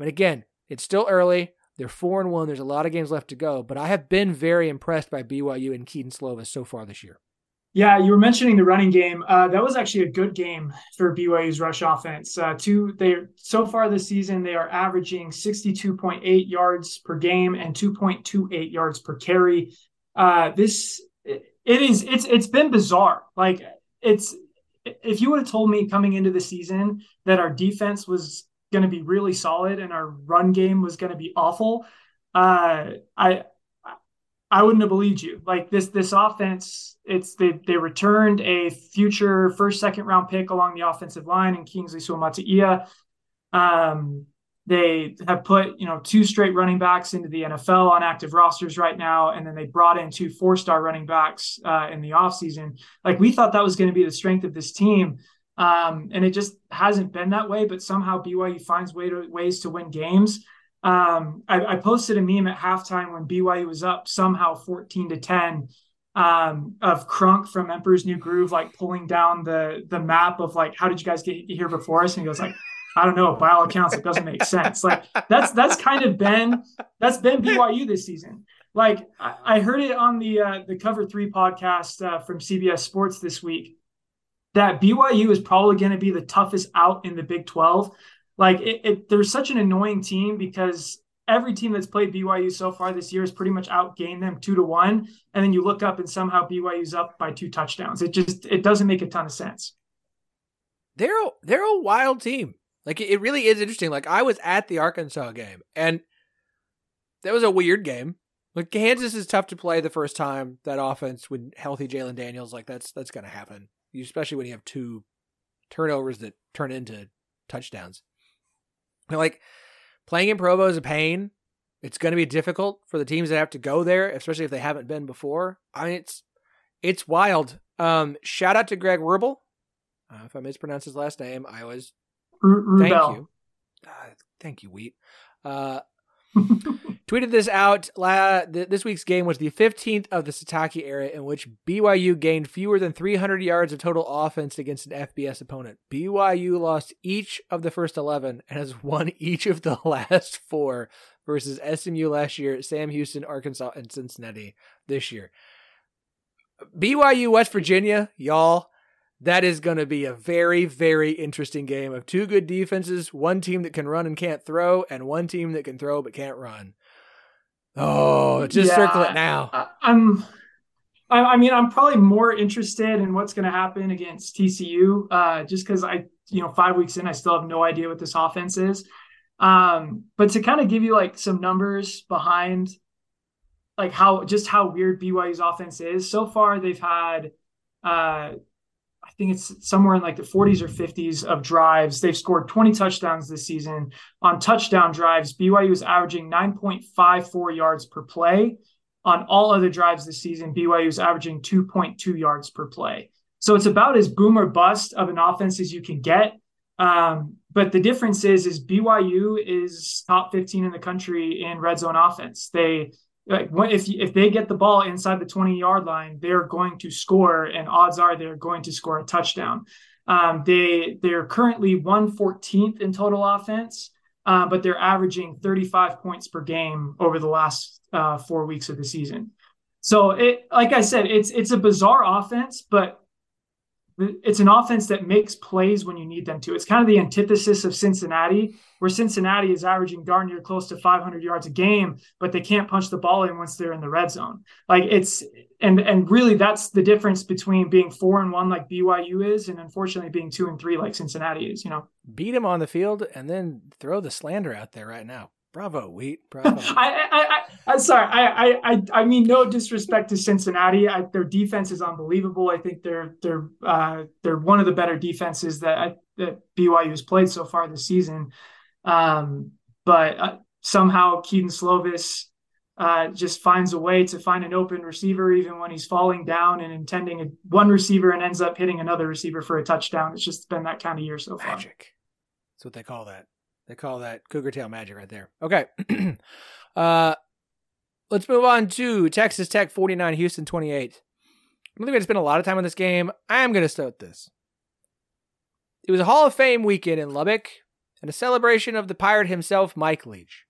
[SPEAKER 1] Mean, again, it's still early. They're four and one. There's a lot of games left to go, but I have been very impressed by BYU and Kedon Slovis so far this year.
[SPEAKER 6] Yeah, you were mentioning the running game. Uh, that was actually a good game for BYU's rush offense. Uh, two, they so far this season they are averaging 62.8 yards per game and 2.28 yards per carry. Uh, this it is it's it's been bizarre. Like it's if you would have told me coming into the season that our defense was going to be really solid and our run game was going to be awful, uh, I I wouldn't have believed you. Like this this offense, it's they they returned a future first second round pick along the offensive line in Kingsley Suamataia. Um, they have put you know two straight running backs into the NFL on active rosters right now, and then they brought in two four star running backs uh, in the offseason. Like we thought that was going to be the strength of this team. Um, and it just hasn't been that way. But somehow BYU finds way to, ways to win games. Um, I, I, posted a meme at halftime when BYU was up somehow 14 to 10 um, of Kronk from Emperor's New Groove, like pulling down the the map of like, how did you guys get here before us? And he goes like, I don't know. By all accounts, it doesn't make sense. Like that's that's kind of been that's been BYU this season. Like I, I heard it on the uh, the Cover Three podcast uh, from CBS Sports this week that BYU is probably going to be the toughest out in the Big 12. Like it, it, there's such an annoying team because every team that's played BYU so far this year has pretty much outgained them two to one, and then you look up and somehow BYU's up by two touchdowns. It just it doesn't make a ton of sense.
[SPEAKER 1] They're a, they're a wild team. Like it really is interesting. Like I was at the Arkansas game, and that was a weird game. Like Kansas is tough to play the first time. That offense with healthy Jalon Daniels, like that's that's gonna happen especially when you have two turnovers that turn into touchdowns. Like playing in Provo is a pain. It's going to be difficult for the teams that have to go there, especially if they haven't been before. I mean, it's it's wild. Um, shout out to Greg Wrubell. Uh, if I mispronounce his last name, I was.
[SPEAKER 6] R-
[SPEAKER 1] thank you. Uh, thank you, Wheat. Uh, *laughs* tweeted this out. La- th- this week's game was the 15th of the Sitake era in which BYU gained fewer than 300 yards of total offense against an FBS opponent. BYU lost each of the first 11 and has *laughs* won each of the last four versus SMU last year, Sam Houston, Arkansas, and Cincinnati this year. BYU, West Virginia, y'all that is going to be a very, very interesting game of two good defenses, one team that can run and can't throw, and one team that can throw but can't run. Oh, just yeah, circle it now.
[SPEAKER 6] I, I'm, I, mean, I'm probably more interested in what's going to happen against TCU, uh, just because I, you know, five weeks in, I still have no idea what this offense is. Um, but to kind of give you like some numbers behind, like how just how weird BYU's offense is. So far, they've had uh, I think it's somewhere in like the 40s or 50s of drives. They've scored 20 touchdowns this season. On touchdown drives, BYU is averaging 9.54 yards per play. On all other drives this season, BYU is averaging 2.2 yards per play. So it's about as boom or bust of an offense as you can get. Um, but the difference is, is BYU is top 15 in the country in red zone offense. They like if if they get the ball inside the 20 yard line, they're going to score, and odds are they're going to score a touchdown. Um, they they're currently 114th in total offense, uh, but they're averaging 35 points per game over the last uh, four weeks of the season. So it, like I said, it's it's a bizarre offense, but it's an offense that makes plays when you need them to. It's kind of the antithesis of Cincinnati, where Cincinnati is averaging darn near close to 500 yards a game, but they can't punch the ball in once they're in the red zone. Like it's and and really that's the difference between being four and one like BYU is, and unfortunately being two and three like Cincinnati is. You know,
[SPEAKER 1] beat them on the field and then throw the slander out there right now. Bravo, Wheat. Bravo. *laughs*
[SPEAKER 6] I, I, I, sorry. I, I, I mean, no disrespect to Cincinnati. I, their defense is unbelievable. I think they're, they're, uh, they're one of the better defenses that I, that BYU has played so far this season. Um, but uh, somehow Kedon Slovis uh, just finds a way to find an open receiver, even when he's falling down and intending a, one receiver and ends up hitting another receiver for a touchdown. It's just been that kind of year so far.
[SPEAKER 1] Magic. That's what they call that. They call that cougar tail magic right there. Okay. *clears throat* uh, let's move on to Texas Tech 49, Houston 28. I think to spend a lot of time on this game. I am going to start this. It was a Hall of Fame weekend in Lubbock and a celebration of the pirate himself, Mike Leach.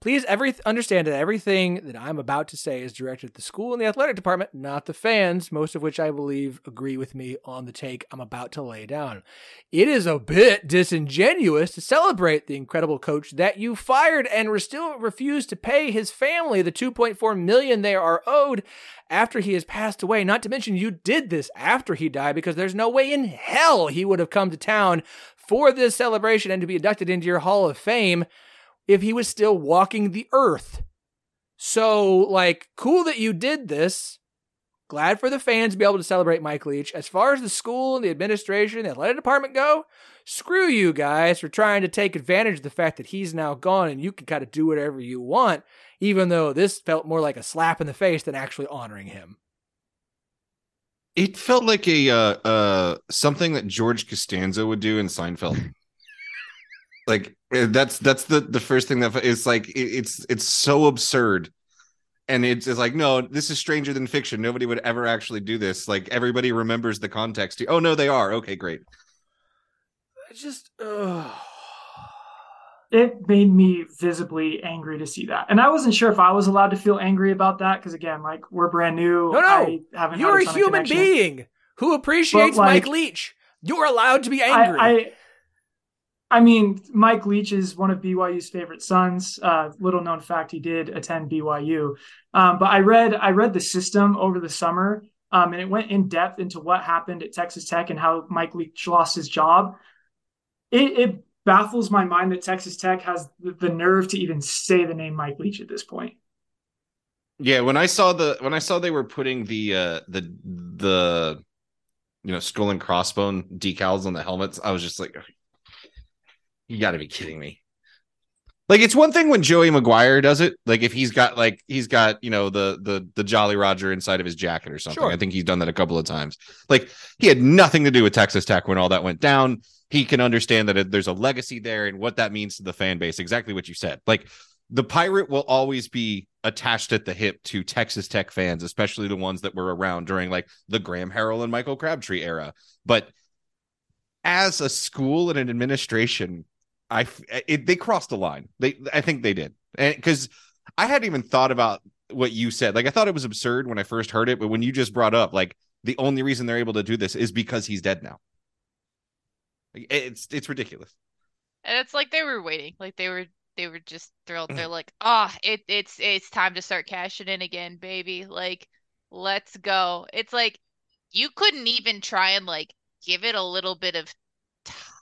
[SPEAKER 1] Please every, understand that everything that I'm about to say is directed at the school and the athletic department, not the fans, most of which I believe agree with me on the take I'm about to lay down. It is a bit disingenuous to celebrate the incredible coach that you fired and re- still refuse to pay his family the 2.4 million they are owed after he has passed away. Not to mention you did this after he died because there's no way in hell he would have come to town for this celebration and to be inducted into your Hall of Fame if he was still walking the earth. So, like, cool that you did this. Glad for the fans to be able to celebrate Mike Leach. As far as the school and the administration, the athletic department go, screw you guys for trying to take advantage of the fact that he's now gone and you can kind of do whatever you want, even though this felt more like a slap in the face than actually honoring him.
[SPEAKER 5] It felt like a uh, uh, something that George Costanza would do in Seinfeld. *laughs* like that's that's the the first thing that is like it, it's it's so absurd. And it's, it's like no this is stranger than fiction. Nobody would ever actually do this. Like everybody remembers the context. Oh no they are. Okay great.
[SPEAKER 1] I just uh...
[SPEAKER 6] it made me visibly angry to see that. And i wasn't sure if i was allowed to feel angry about that because again like we're brand new.
[SPEAKER 1] No no. You're a human being who appreciates like, mike leach. You're allowed to be angry
[SPEAKER 6] I, I I mean, Mike Leach is one of BYU's favorite sons. Uh, little known fact, he did attend BYU. Um, but I read I read the system over the summer, um, and it went in depth into what happened at Texas Tech and how Mike Leach lost his job. It, it baffles my mind that Texas Tech has the, nerve to even say the name Mike Leach at this point.
[SPEAKER 5] Yeah, when I saw the when I saw they were putting the uh the the you know skull and crossbone decals on the helmets, I was just like, you got to be kidding me. Like it's one thing when Joey McGuire does it, like if he's got like he's got you know the the the Jolly Roger inside of his jacket or something. Sure. I think he's done that a couple of times. Like he had nothing to do with Texas Tech when all that went down. He can understand that there's a legacy there and what that means to the fan base. Exactly what you said. Like the pirate will always be attached at the hip to Texas Tech fans, especially the ones that were around during like the Graham Harrell and Michael Crabtree era. But as a school and an administration, I eh, it, they crossed the line. They I think they did, because I hadn't even thought about what you said. Like I thought it was absurd when I first heard it, but when you just brought up like the only reason they're able to do this is because he's dead now. It's it's ridiculous.
[SPEAKER 4] And it's like they were waiting, like they were they were just thrilled. They're mm. like, oh, it it's it's time to start cashing in again, baby. Like, let's go. It's like you couldn't even try and like give it a little bit of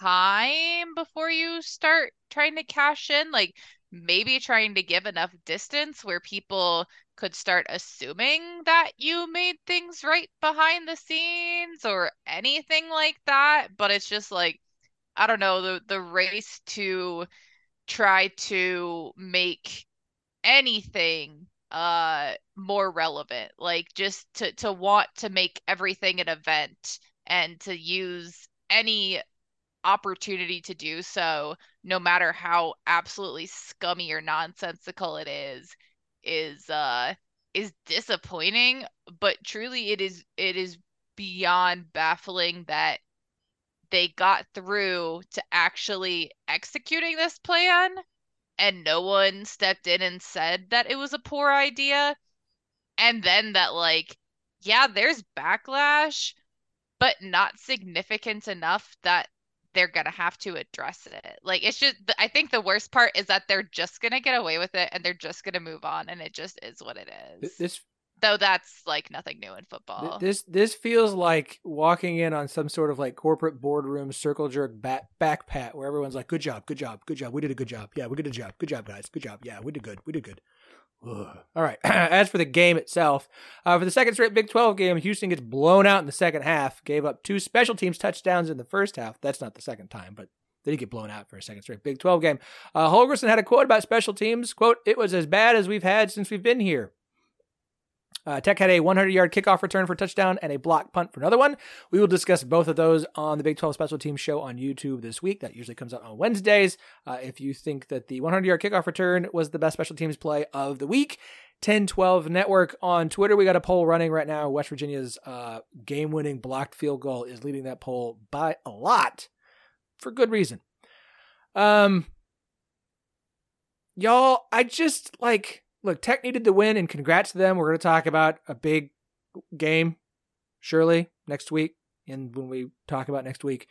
[SPEAKER 4] time before you start trying to cash in? Like maybe trying to give enough distance where people could start assuming that you made things right behind the scenes or anything like that but it's just like i don't know the the race to try to make anything uh more relevant like just to to want to make everything an event and to use any opportunity to do so no matter how absolutely scummy or nonsensical it is is uh is disappointing. But truly it is it is beyond baffling that they got through to actually executing this plan and no one stepped in and said that it was a poor idea. And then that like yeah there's backlash but not significant enough that they're gonna have to address it. Like it's just i think the worst part is that they're just gonna get away with it and they're just gonna move on and it just is what it is.
[SPEAKER 1] this
[SPEAKER 4] though that's like nothing new in football.
[SPEAKER 1] this this feels like walking in on some sort of like corporate boardroom circle jerk back back pat where everyone's like good job good job good job. We did a good job. Yeah we did a job. Good job guys. Good job. Yeah we did good. We did good Ugh. All right. *clears throat* As for the game itself, uh, for the second straight Big 12 game, Houston gets blown out in the second half, gave up two special teams touchdowns in the first half. That's not the second time, but they did get blown out for a second straight Big 12 game. Uh, Holgorsen had a quote about special teams. Quote, it was as bad as we've had since we've been here. Uh, Tech had a 100 yard kickoff return for touchdown and a block punt for another one. We will discuss both of those on the Big 12 Special Teams show on YouTube this week. That usually comes out on Wednesdays. Uh, if you think that the 100 yard kickoff return was the best special teams play of the week, 1012 Network on Twitter. We got a poll running right now. West Virginia's uh, game winning blocked field goal is leading that poll by a lot for good reason. Um, y'all, I just like look, Tech needed the win, and congrats to them. We're going to talk about a big game, surely next week, and when we talk about next week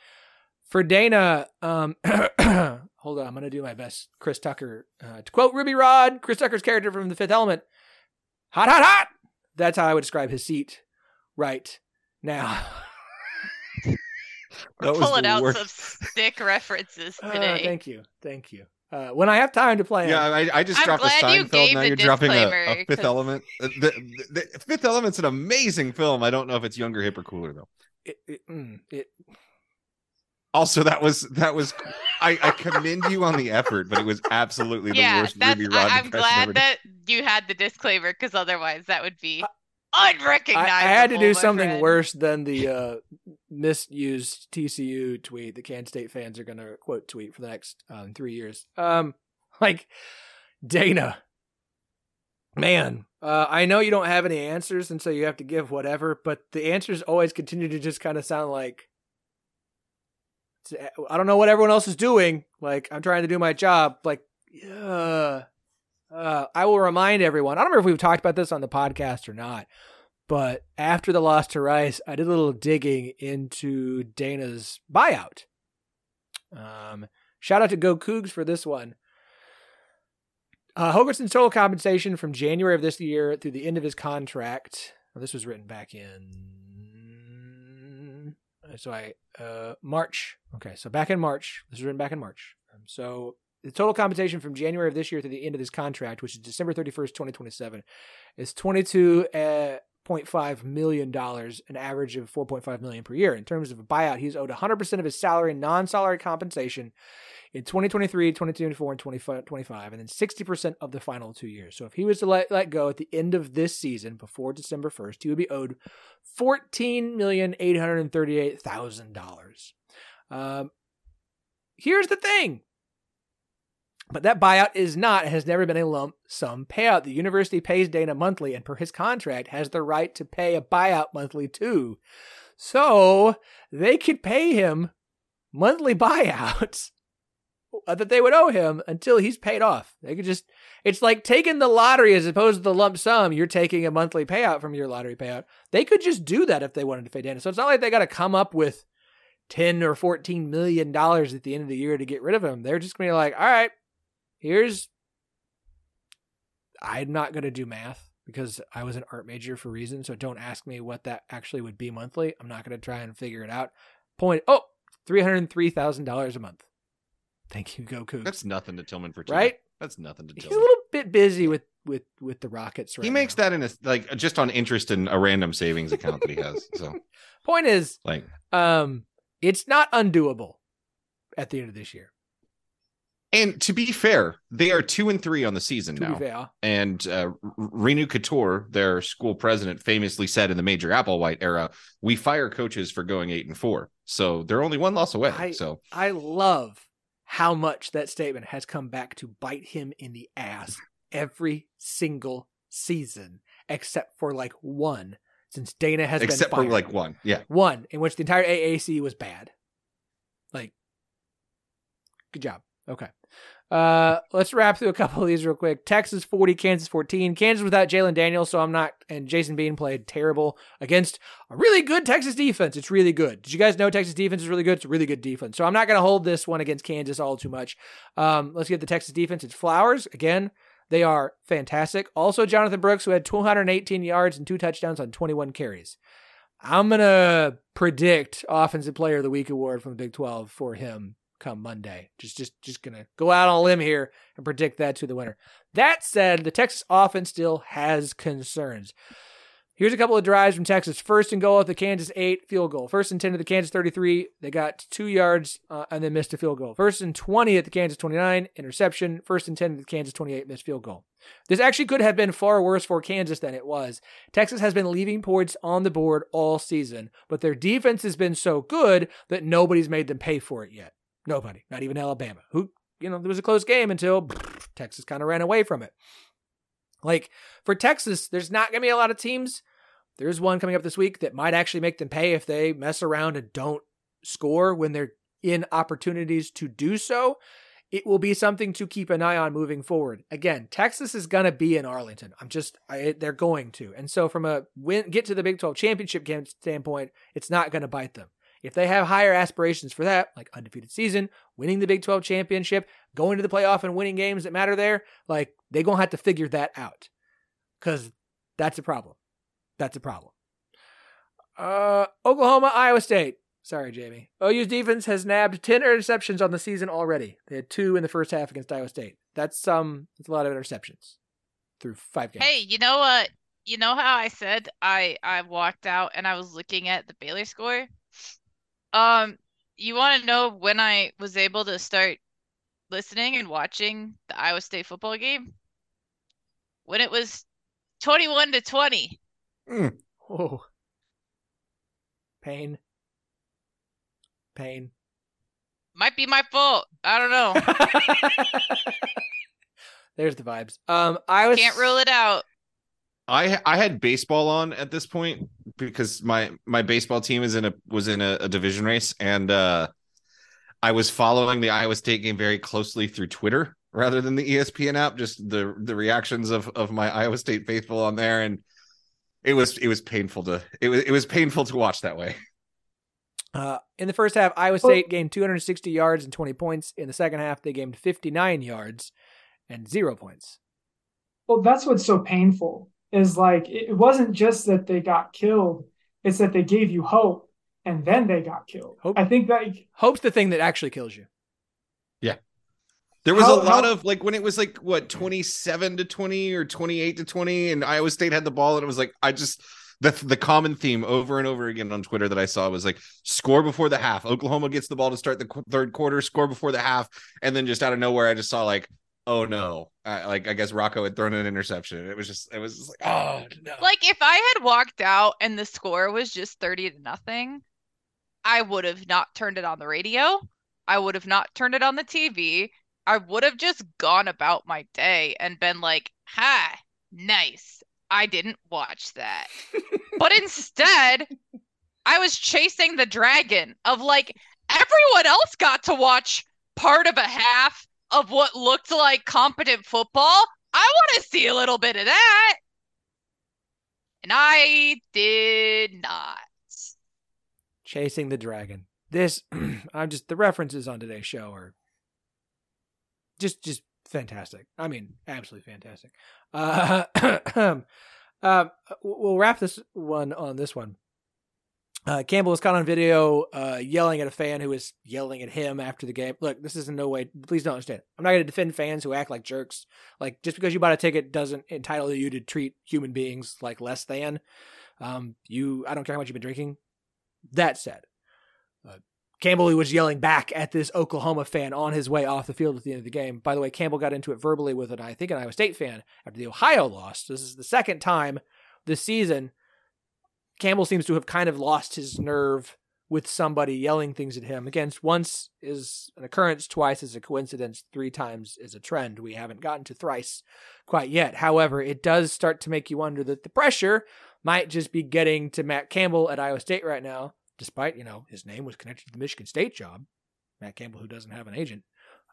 [SPEAKER 1] for Dana. Um, *clears throat* hold on, I'm going to do my best. Chris Tucker, uh, to quote Ruby Rhod, Chris Tucker's character from The Fifth Element, "Hot, hot, hot." That's how I would describe his seat right now. *laughs*
[SPEAKER 4] We're pulling out some sick references
[SPEAKER 1] Uh, *laughs*
[SPEAKER 4] today.
[SPEAKER 1] thank you, thank you. Uh, when I have time to play,
[SPEAKER 5] Yeah, I, I just
[SPEAKER 4] I'm
[SPEAKER 5] dropped a
[SPEAKER 4] glad you
[SPEAKER 5] Seinfeld. Now
[SPEAKER 4] the
[SPEAKER 5] you're dropping a,
[SPEAKER 4] disclaimer,
[SPEAKER 5] a Fifth
[SPEAKER 4] 'cause-
[SPEAKER 5] Element. Uh, The, the, the Fifth Element's an amazing film. I don't know if it's younger, hip, or cooler though.
[SPEAKER 1] it, it, mm, it,
[SPEAKER 5] Also, that was that was. I, I commend you on the effort, but it was absolutely the
[SPEAKER 4] yeah,
[SPEAKER 5] worst
[SPEAKER 4] that's.
[SPEAKER 5] Ruby Rhod
[SPEAKER 4] I, I'm
[SPEAKER 5] impression ever
[SPEAKER 4] glad
[SPEAKER 5] done.
[SPEAKER 4] that you had the disclaimer because otherwise that would be
[SPEAKER 1] I,
[SPEAKER 4] unrecognizable.
[SPEAKER 1] I had to do something
[SPEAKER 4] friend.
[SPEAKER 1] worse than the uh, misused TCU tweet. The Kansas State fans are going to quote tweet for the next um, three years. Um, *laughs* like Dana, man, uh, I know you don't have any answers, and so you have to give whatever. But the answers always continue to just kind of sound like I don't know what everyone else is doing. Like I'm trying to do my job. Like, yeah. Uh, I will remind everyone. I don't remember if we've talked about this on the podcast or not, but after the loss to Rice, I did a little digging into Dana's buyout. Um, shout out to Go Cougs for this one. Uh, Holgorsen's total compensation from January of this year through the end of his contract. Well, this was written back in. So I uh, March. Okay, so back in March. This was written back in March. Um, so the total compensation from January of this year to the end of his contract, which is December 31st, 2027, is $22.5 million, an average of 4.5 million per year. In terms of a buyout, he's owed 100% of his salary and non-salary compensation in 2023, 2024, and 2025, and then 60% of the final two years. So if he was to let, let go at the end of this season before December 1st, he would be owed $14,838,000. Um, here's the thing. But that buyout is not, has never been a lump sum payout. The university pays Dana monthly and per his contract has the right to pay a buyout monthly too. So they could pay him monthly *laughs* buyouts that they would owe him until he's paid off. They could just, it's like taking the lottery as opposed to the lump sum. You're taking a monthly payout from your lottery payout. They could just do that if they wanted to pay Dana. So it's not like they got to come up with 10 or 14 million dollars at the end of the year to get rid of him. They're just going to be like, all right, here's I'm not going to do math because I was an art major for reason. So don't ask me what that actually would be monthly. I'm not going to try and figure it out. Point, oh, $303,000 a month. Thank you, Goku.
[SPEAKER 5] That's nothing to Tilman for
[SPEAKER 1] Right?
[SPEAKER 5] That's nothing to Tilman.
[SPEAKER 1] He's a little bit busy with with with the Rockets right
[SPEAKER 5] he makes
[SPEAKER 1] now.
[SPEAKER 5] that in a like just on interest in a random savings account that he has. *laughs* So
[SPEAKER 1] Point is,
[SPEAKER 5] like
[SPEAKER 1] um, it's not undoable at the end of this year.
[SPEAKER 5] And to be fair, they are two and three on the season
[SPEAKER 1] To
[SPEAKER 5] now. And uh, Renu Khator, their school president, famously said in the Major Applewhite era, "We fire coaches for going eight and four, so they're only one loss away."
[SPEAKER 1] I-
[SPEAKER 5] so
[SPEAKER 1] I love how much that statement has come back to bite him in the ass every single season, except for like one, since Dana has
[SPEAKER 5] except
[SPEAKER 1] been
[SPEAKER 5] for like one, yeah.
[SPEAKER 1] one in which the entire AAC was bad. Like, good job. Okay. Uh, let's wrap through a couple of these real quick. Texas 40, Kansas 14. Kansas without Jalon Daniels, so I'm not. And Jason Bean played terrible against a really good Texas defense. It's really good. Did you guys know Texas defense is really good? It's a really good defense. So I'm not going to hold this one against Kansas all too much. Um, let's get the Texas defense. It's Flowers again. They are fantastic. Also, Jonathan Brooks, who had 218 yards and two touchdowns on 21 carries. I'm gonna predict Offensive Player of the Week award from the Big 12 for him come Monday. Just, just, just gonna go out on a limb here and predict that to the winner. That said, the Texas offense still has concerns. Here's a couple of drives from Texas. First and goal at the Kansas 8 field goal. First and 10 to the Kansas 33. They got two yards uh, and then missed a field goal. First and 20 at the Kansas 29. Interception. First and 10 to the Kansas 28. Missed field goal. This actually could have been far worse for Kansas than it was. Texas has been leaving points on the board all season, but their defense has been so good that nobody's made them pay for it yet. Nobody, not even Alabama, who, you know, there was a close game until *sniffs* Texas kind of ran away from it. Like for Texas, there's not going to be a lot of teams. There's one coming up this week that might actually make them pay if they mess around and don't score when they're in opportunities to do so. It will be something to keep an eye on moving forward. Again, Texas is going to be in Arlington. I'm just, I, they're going to. And so, from a win, get to the Big 12 championship game standpoint, it's not going to bite them. If they have higher aspirations for that, like undefeated season, winning the Big 12 championship, going to the playoff and winning games that matter there, like they're going to have to figure that out because that's a problem. That's a problem. Uh, Oklahoma, Iowa State. Sorry, Jamie. OU's defense has nabbed 10 interceptions on the season already. They had two in the first half against Iowa State. That's um that's a lot of interceptions through five games.
[SPEAKER 4] Hey, you know what? You know how I said I I walked out and I was looking at the Baylor score? Um, you want to know when I was able to start listening and watching the Iowa State football game? When it was 21 to 20.
[SPEAKER 1] Oh, Pain. Pain.
[SPEAKER 4] Might be my fault. I don't know. *laughs*
[SPEAKER 1] There's the vibes. Um, I was
[SPEAKER 4] Can't rule it out.
[SPEAKER 5] I I had baseball on at this point because my my baseball team is in a was in a, a division race and uh I was following the Iowa State game very closely through Twitter rather than the ESPN app just the the reactions of of my Iowa State faithful on there and it was it was painful to it was it was painful to watch that way.
[SPEAKER 1] Uh, in the first half, Iowa State gained 260 yards and 20 points. In the second half, they gained 59 yards and zero points.
[SPEAKER 6] Well, that's what's so painful is like it wasn't just that they got killed, it's that they gave you hope and then they got killed.
[SPEAKER 1] Hope-
[SPEAKER 6] I think that
[SPEAKER 1] Hope's the thing that actually kills you. Yeah.
[SPEAKER 5] There was
[SPEAKER 6] How-
[SPEAKER 5] a lot
[SPEAKER 6] how-
[SPEAKER 5] of like when it was like what 27 to 20 or 28 to 20 and Iowa State had the ball and it was like I just the the common theme over and over again on Twitter that I saw was like score before the half. Oklahoma gets the ball to start the qu- third quarter, score before the half, and then just out of nowhere I just saw like oh no, I, like I guess Rocco had thrown an interception. It was just it was just like oh no.
[SPEAKER 4] Like if I had walked out and the score was just 30 to nothing, I would have not turned it on the radio. I would have not turned it on the TV. I would have just gone about my day and been like, "Hi, nice. I didn't watch that." *laughs* but instead, I was chasing the dragon of like everyone else got to watch part of a half of what looked like competent football. I want to see a little bit of that. And I did not.
[SPEAKER 1] Chasing the dragon. This, *clears throat* I'm just the references on today's show are just just fantastic. I mean, absolutely fantastic. Uh, *clears throat* uh, we'll wrap this one on this one. Uh, Campbell was caught on video uh, yelling at a fan who was yelling at him after the game. Look, this is in no way. Please don't understand. I'm not going to defend fans who act like jerks. Like just because you bought a ticket doesn't entitle you to treat human beings like less than. Um, you, I don't care how much you've been drinking. That said, uh, Campbell was yelling back at this Oklahoma fan on his way off the field at the end of the game. By the way, Campbell got into it verbally with an I think an Iowa State fan after the Ohio loss. This is the second time this season Campbell seems to have kind of lost his nerve with somebody yelling things at him. Again, once is an occurrence, twice is a coincidence, three times is a trend. We haven't gotten to thrice quite yet. However, it does start to make you wonder that the pressure might just be getting to Matt Campbell at Iowa State right now, despite, you know, his name was connected to the Michigan State job. Matt Campbell, who doesn't have an agent.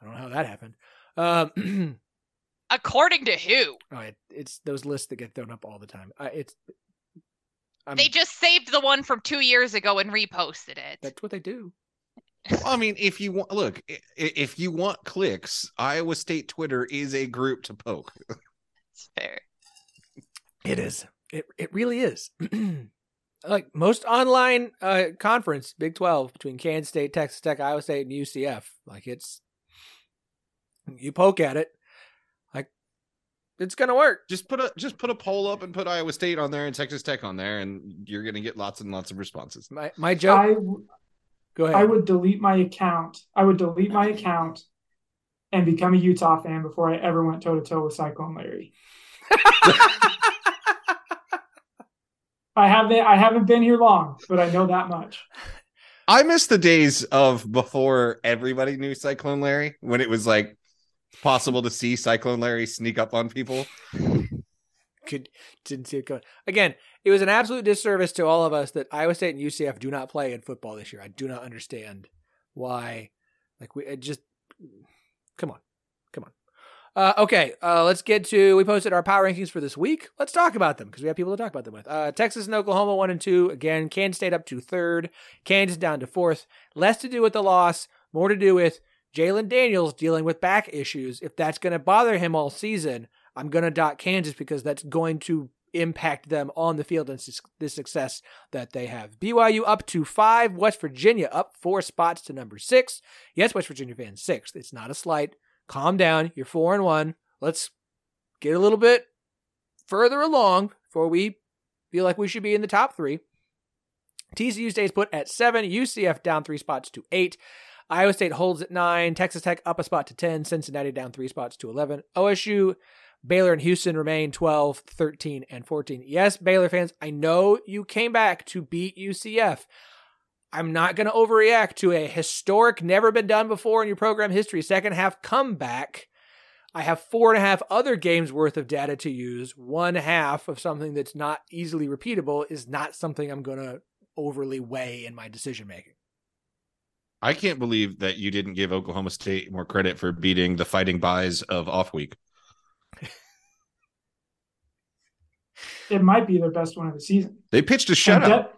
[SPEAKER 1] I don't know how that happened. Um, *clears throat*
[SPEAKER 4] According to who?
[SPEAKER 1] Oh, it, it's those lists that get thrown up all the time. Uh, it's I'm,
[SPEAKER 4] they just saved the one from two years ago and reposted it.
[SPEAKER 1] That's what they do.
[SPEAKER 5] Well, I mean, if you want, look, if you want clicks, Iowa State Twitter is a group to poke. *laughs*
[SPEAKER 4] It's fair.
[SPEAKER 1] It is. It it really is. *clears throat* like most online uh, conference, Big Twelve between Kansas State, Texas Tech, Iowa State, and UCF. Like it's you poke at it, it's gonna work.
[SPEAKER 5] Just put a just put a poll up and put Iowa State on there and Texas Tech on there, and you're gonna get lots and lots of responses.
[SPEAKER 1] My my joke.
[SPEAKER 6] I,
[SPEAKER 1] Go ahead.
[SPEAKER 6] I would delete my account. I would delete my account and become a Utah fan before I ever went toe to toe with Cyclone Larry. I haven't I haven't been here long, but I know that much.
[SPEAKER 5] I miss the days of before everybody knew Cyclone Larry when it was like possible to see Cyclone Larry sneak up on people. *laughs*
[SPEAKER 1] Could didn't see it coming. Again, it was an absolute disservice to all of us that Iowa State and UCF do not play in football this year. I do not understand why. Like we just come on, come on. Uh, okay, uh, let's get to. We posted our power rankings for this week. Let's talk about them because we have people to talk about them with. Uh, Texas and Oklahoma one and two. Again, Kansas State up to third. Kansas down to fourth. Less to do with the loss, more to do with Jalon Daniels dealing with back issues. If that's going to bother him all season, I'm going to dot Kansas because that's going to impact them on the field and the success that they have. BYU up to five, West Virginia up four spots to number six. Yes, West Virginia fans, sixth. It's not a slight. Calm down. You're four and one. Let's get a little bit further along before we feel like we should be in the top three. TCU stays put at seven. UCF down three spots to eight. Iowa State holds at nine. Texas Tech up a spot to 10. Cincinnati down three spots to 11. OSU, Baylor, and Houston remain 12, 13, and 14. Yes, Baylor fans, I know you came back to beat UCF. I'm not going to overreact to a historic, never been done before in your program history second half comeback. I have four and a half other games worth of data to use. One half of something that's not easily repeatable is not something I'm going to overly weigh in my decision making.
[SPEAKER 5] I can't believe that you didn't give Oklahoma State more credit for beating the Fighting Buys of off week.
[SPEAKER 6] it might be their best one of the season.
[SPEAKER 5] They pitched a shutout. De-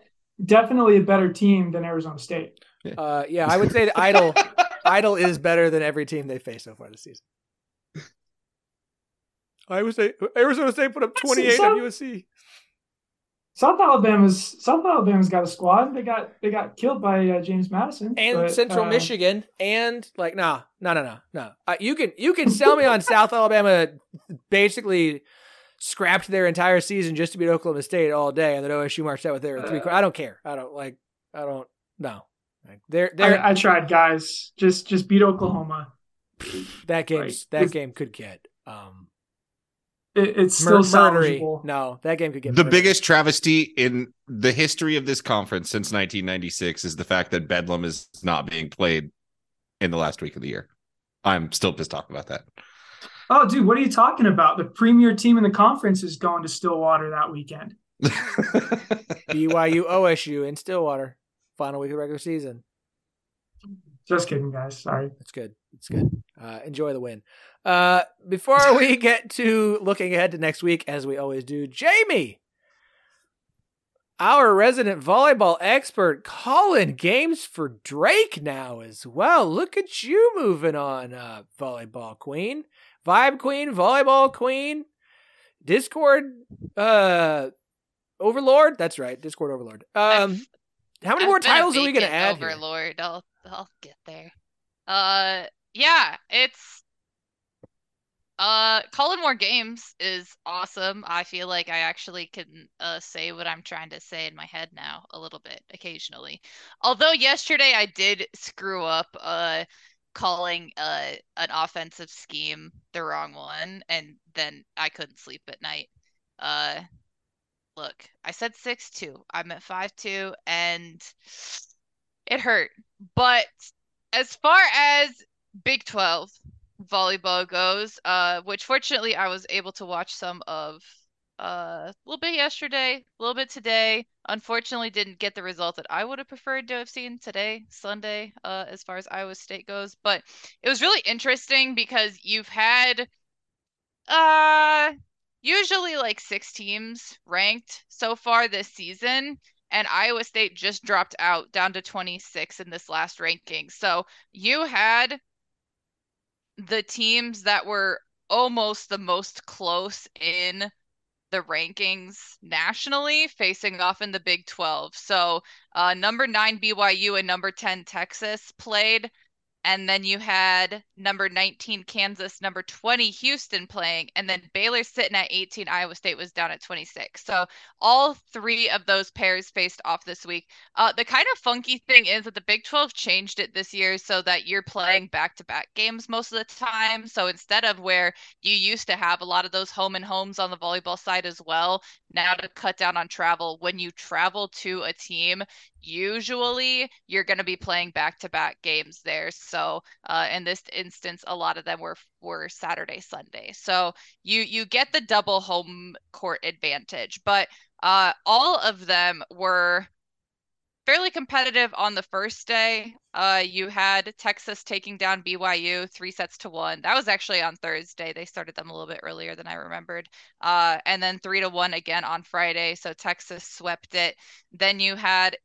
[SPEAKER 6] definitely a better team than Arizona State.
[SPEAKER 1] Uh, yeah, I would say that Idle *laughs* Idle is better than every team they faced so far this season. I would say Arizona State put up 28 on USC.
[SPEAKER 6] South Alabama's South Alabama's got a squad. They got they got killed by uh, James Madison
[SPEAKER 1] and
[SPEAKER 6] but,
[SPEAKER 1] Central
[SPEAKER 6] uh,
[SPEAKER 1] Michigan and like nah no no no no. Uh, you can you can sell me on South Alabama basically scrapped their entire season just to beat Oklahoma State all day, and then OSU marched out with their three. I don't care. I don't like. I don't. No. They're, they're,
[SPEAKER 6] I, I tried, guys. Just just beat Oklahoma.
[SPEAKER 1] That game that game could get um
[SPEAKER 6] it, it's still murdery.
[SPEAKER 1] No, that game could get
[SPEAKER 5] the biggest travesty in the history of this conference since 1996 is the fact that Bedlam is not being played in the last week of the year. I'm still pissed off about that.
[SPEAKER 6] Oh, dude, what are you talking about? The premier team in the conference is going to Stillwater that weekend. *laughs*
[SPEAKER 1] BYU OSU in Stillwater, final week of regular season.
[SPEAKER 6] Just kidding, guys. Sorry.
[SPEAKER 1] It's good. It's good. Uh, enjoy the win. Uh, before we *laughs* get to looking ahead to next week, as we always do, Jamie, our resident volleyball expert, calling games for Drake now as well. Look at you moving on, uh, volleyball queen, vibe queen, volleyball queen, Discord, uh, overlord. That's right, Discord overlord. Um, how many
[SPEAKER 4] I've
[SPEAKER 1] more titles are we gonna add? here?
[SPEAKER 4] Overlord. I'll I'll get there. Uh, yeah, it's Uh, calling more games is awesome. I feel like I actually can uh, say what I'm trying to say in my head now a little bit occasionally. Although yesterday I did screw up uh calling uh an offensive scheme the wrong one and then I couldn't sleep at night. Uh look, I said 6-2. I'm at 5-2 and it hurt. But as far as Big 12 volleyball goes, uh, which fortunately I was able to watch some of uh, a little bit yesterday, a little bit today. Unfortunately, didn't get the result that I would have preferred to have seen today, Sunday, uh, as far as Iowa State goes. But it was really interesting because you've had uh usually like six teams ranked so far this season and Iowa State just dropped out down to 26 in this last ranking. So you had the teams that were almost the most close in the rankings nationally facing off in the Big 12. So, uh, number nine BYU and number 10 Texas played. And then you had number 19 Kansas, number 20 Houston playing, and then Baylor sitting at 18. Iowa State was down at 26. So all three of those pairs faced off this week. Uh, the kind of funky thing is that the Big 12 changed it this year so that you're playing back to back games most of the time. So instead of where you used to have a lot of those home and homes on the volleyball side as well, now to cut down on travel, when you travel to a team, usually you're going to be playing back to back games there. So uh, in this instance, a lot of them were were Saturday, Sunday. So you you get the double home court advantage, but uh, all of them were fairly competitive on the first day. Uh, you had Texas taking down BYU three sets to one. That was actually on Thursday. They started them a little bit earlier than I remembered. Uh, and then three to one again on Friday. So Texas swept it. Then you had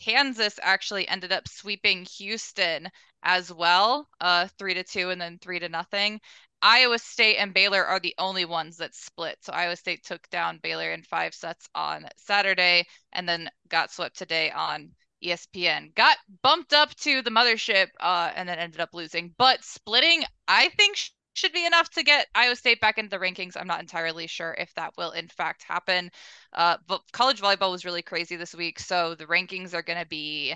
[SPEAKER 4] Kansas actually ended up sweeping Houston as well, uh, three to two and then three to nothing. Iowa State and Baylor are the only ones that split. So Iowa State took down Baylor in five sets on Saturday and then got swept today on ESPN. Got bumped up to the mothership uh, and then ended up losing. But splitting, I think, should be enough to get Iowa State back into the rankings. I'm not entirely sure if that will in fact happen. Uh, but college volleyball was really crazy this week. So the rankings are going to be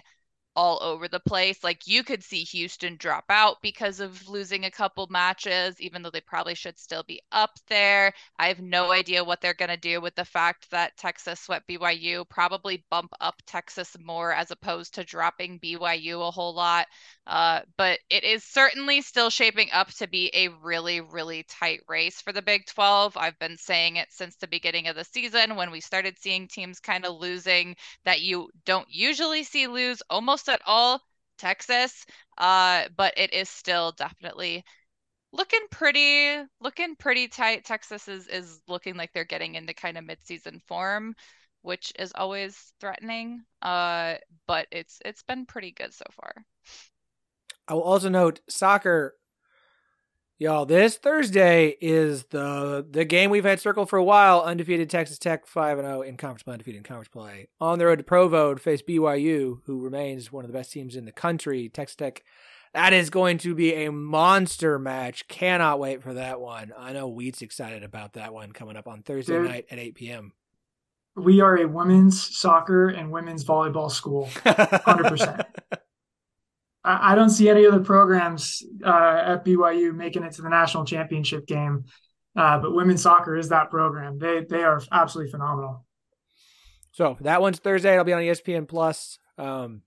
[SPEAKER 4] all over the place. Like you could see Houston drop out because of losing a couple matches, even though they probably should still be up there. I have no idea what they're going to do with the fact that Texas swept BYU, probably bump up Texas more as opposed to dropping BYU a whole lot. Uh, but it is certainly still shaping up to be a really, really tight race for the Big 12. I've been saying it since the beginning of the season when we started seeing teams kind of losing that you don't usually see lose almost at all. Texas, uh, but it is still definitely looking pretty looking pretty tight. Texas is is looking like they're getting into kind of midseason form, which is always threatening. Uh, but it's it's been pretty good so far.
[SPEAKER 1] I will also note soccer. Y'all, this Thursday is the the game we've had circled for a while. Undefeated Texas Tech five and zero in conference play, undefeated in conference play. On the road to Provo to face BYU, who remains one of the best teams in the country. Texas Tech. That is going to be a monster match. Cannot wait for that one. I know Wheat's excited about that one coming up on Thursday
[SPEAKER 6] Dude.
[SPEAKER 1] night at 8 p.m.
[SPEAKER 6] We are a women's soccer and women's volleyball school, *laughs* hundred percent. I don't see any other programs uh, at BYU making it to the national championship game, uh, but women's soccer is that program. They they are absolutely phenomenal.
[SPEAKER 1] So that one's Thursday. It'll be on ESPN Plus. Um,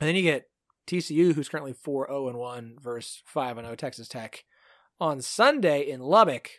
[SPEAKER 1] and then you get TCU, who's currently 4 0 and 1 versus 5 0 Texas Tech on Sunday in Lubbock.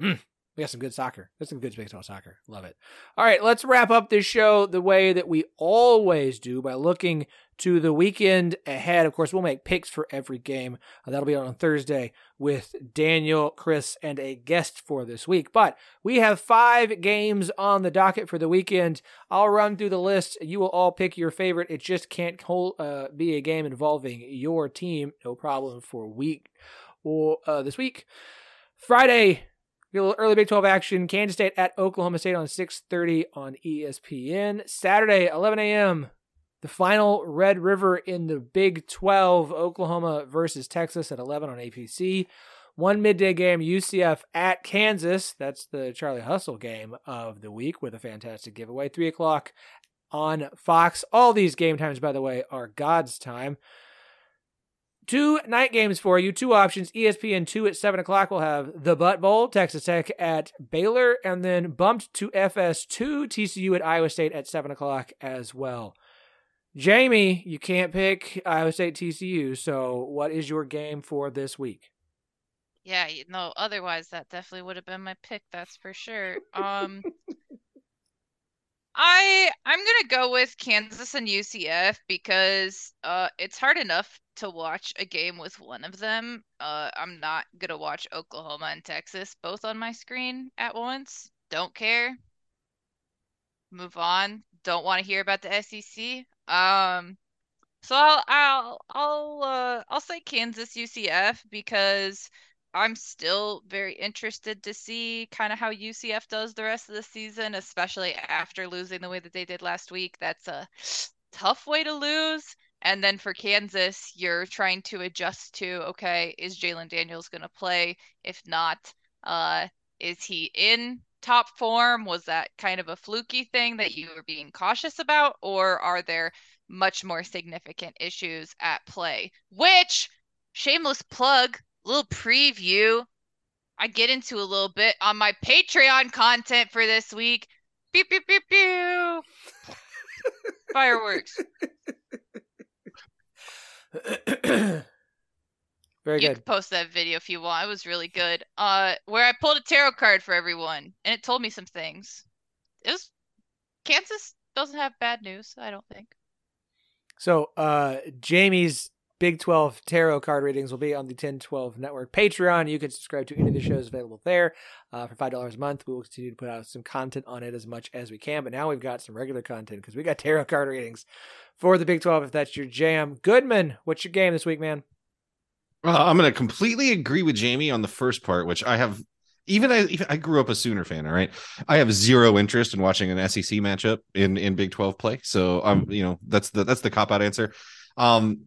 [SPEAKER 1] Mm, we got some good soccer. That's some good baseball soccer. Love it. All right, let's wrap up this show the way that we always do by looking to the weekend ahead. Of course, we'll make picks for every game. Uh, that'll be on Thursday with Daniel, Chris, and a guest for this week. But we have five games on the docket for the weekend. I'll run through the list. You will all pick your favorite. It just can't hold, uh, be a game involving your team. No problem for week or uh, this week. Friday, a little early Big 12 action. Kansas State at Oklahoma State on 6:30 on ESPN. Saturday, 11 a.m. The final Red River in the Big 12, Oklahoma versus Texas at 11 on ABC. One midday game, UCF at Kansas. That's the Charlie Hustle game of the week with a fantastic giveaway. Three o'clock on Fox. All these game times, by the way, are God's time. Two night games for you, two options. ESPN 2 at 7 o'clock will have the Butt Bowl, Texas Tech at Baylor, and then bumped to FS2, TCU at Iowa State at 7 o'clock as well. Jamie, you can't pick Iowa State TCU, so what is your game for this week?
[SPEAKER 4] Yeah, you know, otherwise that definitely would have been my pick, that's for sure. Um I I'm gonna go with Kansas and UCF because uh it's hard enough to watch a game with one of them. Uh I'm not gonna watch Oklahoma and Texas both on my screen at once. Don't care. Move on. Don't want to hear about the SEC. Um so I'll I'll I'll uh I'll say Kansas UCF because I'm still very interested to see kind of how UCF does the rest of the season, especially after losing the way that they did last week. That's a tough way to lose. And then for Kansas, you're trying to adjust to okay, is Jalon Daniels going to play? If not, uh, is he in top form? Was that kind of a fluky thing that you were being cautious about? Or are there much more significant issues at play? Which, shameless plug, little preview I get into a little bit on my Patreon content for this week. Pew pew pew pew. *laughs* Fireworks. *clears throat* *clears throat* *clears throat*
[SPEAKER 1] Very
[SPEAKER 4] you
[SPEAKER 1] good.
[SPEAKER 4] can post that video if you want. It was really good. Uh, where I pulled a tarot card for everyone, and it told me some things. It was Kansas doesn't have bad news. I don't think.
[SPEAKER 1] So, uh, Jamie's Big 12 tarot card readings will be on the 1012 Network Patreon. You can subscribe to any of the shows available there uh, for $5 a month. We will continue to put out some content on it as much as we can. But now we've got some regular content because we got tarot card readings for the Big 12 if that's your jam. Goodman, what's your game this week, man?
[SPEAKER 5] Uh, I'm going to completely agree with Jamie on the first part, which I have. Even I, even I grew up a Sooner fan. All right, I have zero interest in watching an SEC matchup in in Big Twelve play. So I'm, you know, that's the that's the cop out answer. Um,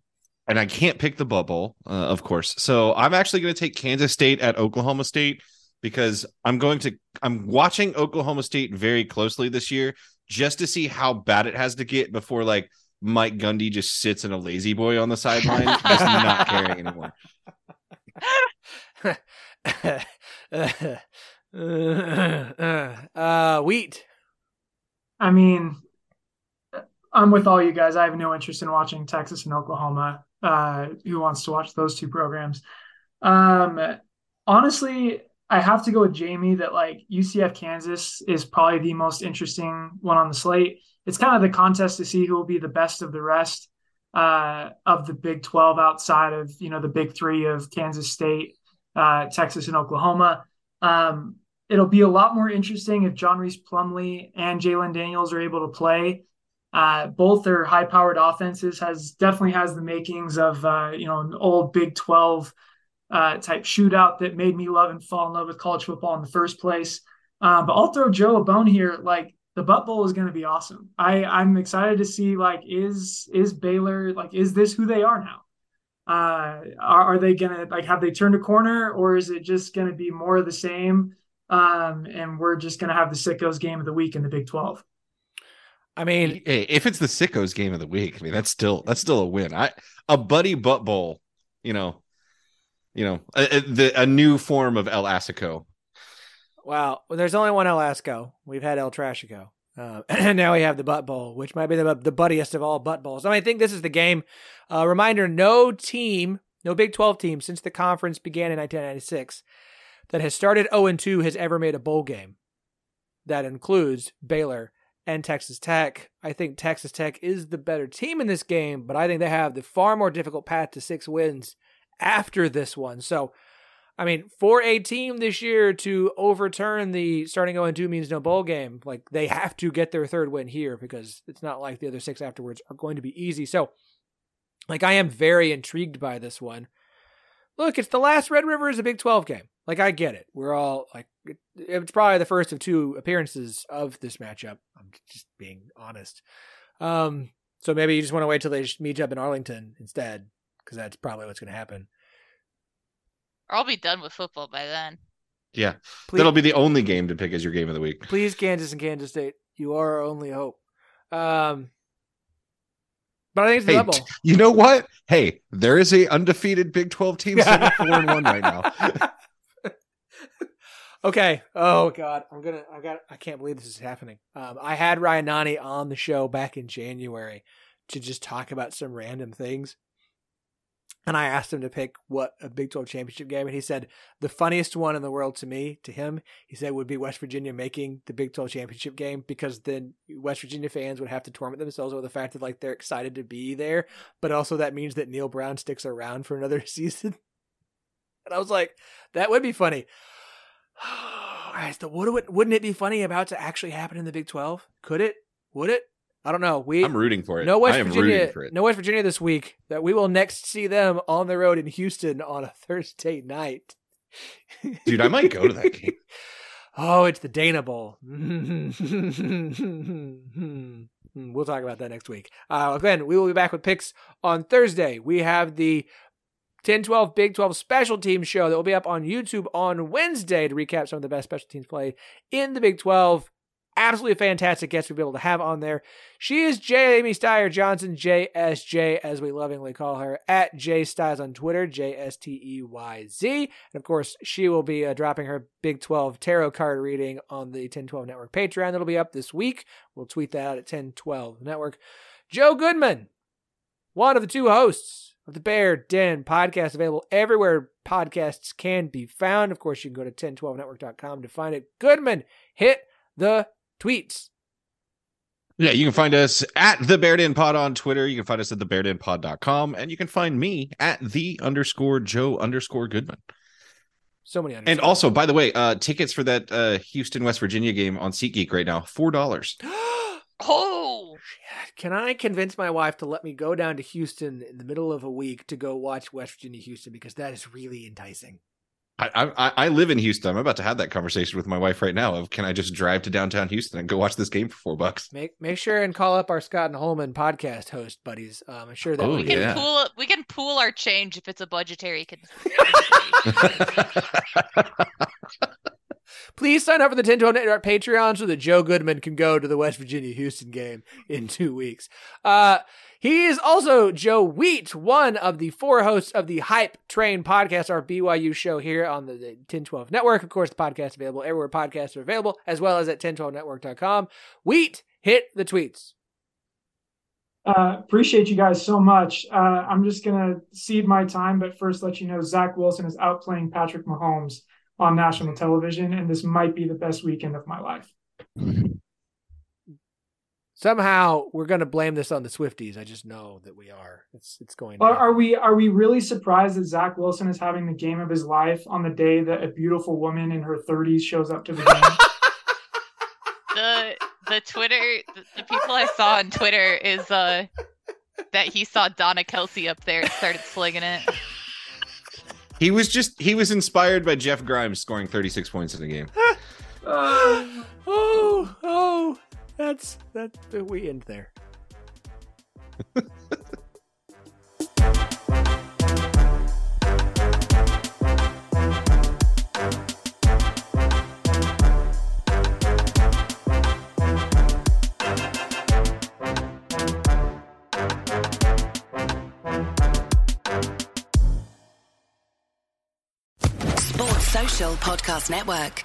[SPEAKER 5] and I can't pick the bubble, uh, of course. So I'm actually going to take Kansas State at Oklahoma State because I'm going to I'm watching Oklahoma State very closely this year just to see how bad it has to get before like Mike Gundy just sits in a La-Z-Boy on the sideline, just not caring anymore. *laughs*
[SPEAKER 1] uh, wheat.
[SPEAKER 6] I mean, I'm with all you guys. I have no interest in watching Texas and Oklahoma. Uh, who wants to watch those two programs? Um, honestly, I have to go with Jamie that like UCF Kansas is probably the most interesting one on the slate. It's kind of the contest to see who will be the best of the rest uh, of the Big 12 outside of you know the big three of Kansas State, uh, Texas, and Oklahoma. Um, it'll be a lot more interesting if John Rhys Plumlee and Jalon Daniels are able to play. Uh, both their high-powered offenses has definitely has the makings of uh, you know an old Big Twelve uh, type shootout that made me love and fall in love with college football in the first place. Uh, but I'll throw Joe a bone here. Like the Butt Bowl is going to be awesome. I I'm excited to see like is is Baylor like is this who they are now? Uh, are, are they gonna like have they turned a corner or is it just going to be more of the same? Um, and we're just going to have the sickos game of the week in the Big Twelve.
[SPEAKER 1] I mean,
[SPEAKER 5] hey, if it's the sickos game of the week, I mean that's still that's still a win. I a buddy butt bowl, you know, you know, a, a, the, a new form of El Asico.
[SPEAKER 1] Wow, well, there's only one El Asco. We've had El Trashico. Uh, *clears throat* and now we have the butt bowl, which might be the the buddiest of all butt bowls. I, mean, I think this is the game. Uh, reminder: no team, no Big Twelve team since the conference began in 1996 that has started 0 2 has ever made a bowl game. That includes Baylor and Texas Tech. I think Texas Tech is the better team in this game, but I think they have the far more difficult path to six wins after this one. So, I mean, for a team this year to overturn the starting 0 2 means no bowl game, like they have to get their third win here because it's not like the other six afterwards are going to be easy. So, like, I am very intrigued by this one. Look, it's the last Red River is a Big 12 game. Like, I get it. We're all like, it's probably the first of two appearances of this matchup. I'm just being honest. Um, so maybe you just want to wait till they meet up in Arlington instead, because that's probably what's going to happen.
[SPEAKER 4] I'll be done with football by then.
[SPEAKER 5] Yeah,
[SPEAKER 1] Please,
[SPEAKER 5] that'll be the only game to pick as your game of the week.
[SPEAKER 1] please, Kansas and Kansas State. You are our only hope. Um, but I think it's
[SPEAKER 5] Hey,
[SPEAKER 1] double.
[SPEAKER 5] t- you know what? Hey, there is a undefeated Big Twelve team sitting *laughs* four and one right now. *laughs*
[SPEAKER 1] okay. Oh God, I'm gonna. I got. I can't believe this is happening. Um, I had Ryan Nani on the show back in January to just talk about some random things, and I asked him to pick what a Big 12 championship game, and he said the funniest one in the world to me, to him, he said would be West Virginia making the Big 12 championship game because then West Virginia fans would have to torment themselves over the fact that like they're excited to be there, but also that means that Neal Brown sticks around for another *laughs* season. And I was like, that would be funny. *sighs* Guys, the would wouldn't it be funny about to actually happen in the Big 12? Could it? Would it? I don't know. We
[SPEAKER 5] I'm rooting for it.
[SPEAKER 1] no West Virginia,
[SPEAKER 5] rooting for it.
[SPEAKER 1] no West Virginia this week. That we will next see them on the road in Houston on a Thursday night.
[SPEAKER 5] Dude, I might go to that *laughs* game.
[SPEAKER 1] Oh, it's the Dana Bowl. *laughs* we'll talk about that next week. Uh, again, we will be back with picks on Thursday. We have the 10 12 Big 12 special teams show that will be up on YouTube on Wednesday to recap some of the best special teams play in the Big 12. Absolutely fantastic guest we'll be able to have on there. She is Jamie Steyer Johnson, JSJ, as we lovingly call her, at J Styles on Twitter, J S T E Y Z. And of course, she will be uh, dropping her Big 12 tarot card reading on the 1012 Network Patreon. That'll be up this week. We'll tweet that out at 1012 Network. Joe Goodman, one of the two hosts of the Bear Den podcast, available everywhere podcasts can be found. Of course, you can go to 1012network.com to find it. Goodman, hit the tweets.
[SPEAKER 5] Yeah, you can find us at the Bear Den Pod on Twitter. You can find us at thebeardenpod.com. And you can find me at the underscore Joe underscore Goodman.
[SPEAKER 1] So many
[SPEAKER 5] And also, by the way, uh tickets for that uh Houston, West Virginia game on SeatGeek right now, four dollars. *gasps*
[SPEAKER 4] Oh, shit.
[SPEAKER 1] Can I convince my wife to let me go down to Houston in the middle of a week to go watch West Virginia Houston because that is really enticing.
[SPEAKER 5] I, I I live in Houston. I'm about to have that conversation with my wife right now. Of can I just drive to downtown Houston and go watch this game for four bucks?
[SPEAKER 1] Make make sure and call up our Scott and Holman podcast host buddies. Um, I'm sure that
[SPEAKER 5] Oh,
[SPEAKER 1] we
[SPEAKER 4] we can
[SPEAKER 5] yeah.
[SPEAKER 4] pool. We can pool our change if it's a budgetary. Con- *laughs*
[SPEAKER 1] Please sign up for the 1012 Network Patreon so that Joe Goodman can go to the West Virginia Houston game in two weeks. Uh, he is also Joe Wheat, one of the four hosts of the Hype Train podcast, our BYU show here on the, the 1012 Network. Of course, the podcast is available everywhere podcasts are available, as well as at 1012network.com. Wheat, hit the tweets.
[SPEAKER 6] Uh, appreciate you guys so much. Uh, I'm just gonna cede my time, but first let you know Zach Wilson is outplaying Patrick Mahomes on national television, and this might be the best weekend of my life. *laughs*
[SPEAKER 1] Somehow we're going to blame this on the Swifties. I just know that we are. It's it's going.
[SPEAKER 6] Are, are we are we really surprised that Zach Wilson is having the game of his life on the day that a beautiful woman in her 30s shows up to the game? *laughs*
[SPEAKER 4] the the Twitter the, the people I saw on Twitter is uh that he saw Donna Kelce up there and started slinging it.
[SPEAKER 5] He was just he was inspired by Jeff Grimes scoring 36 points in a game.
[SPEAKER 6] Uh, *laughs*
[SPEAKER 1] oh, oh, that's that. We end there.
[SPEAKER 7] Sports Social Podcast Network.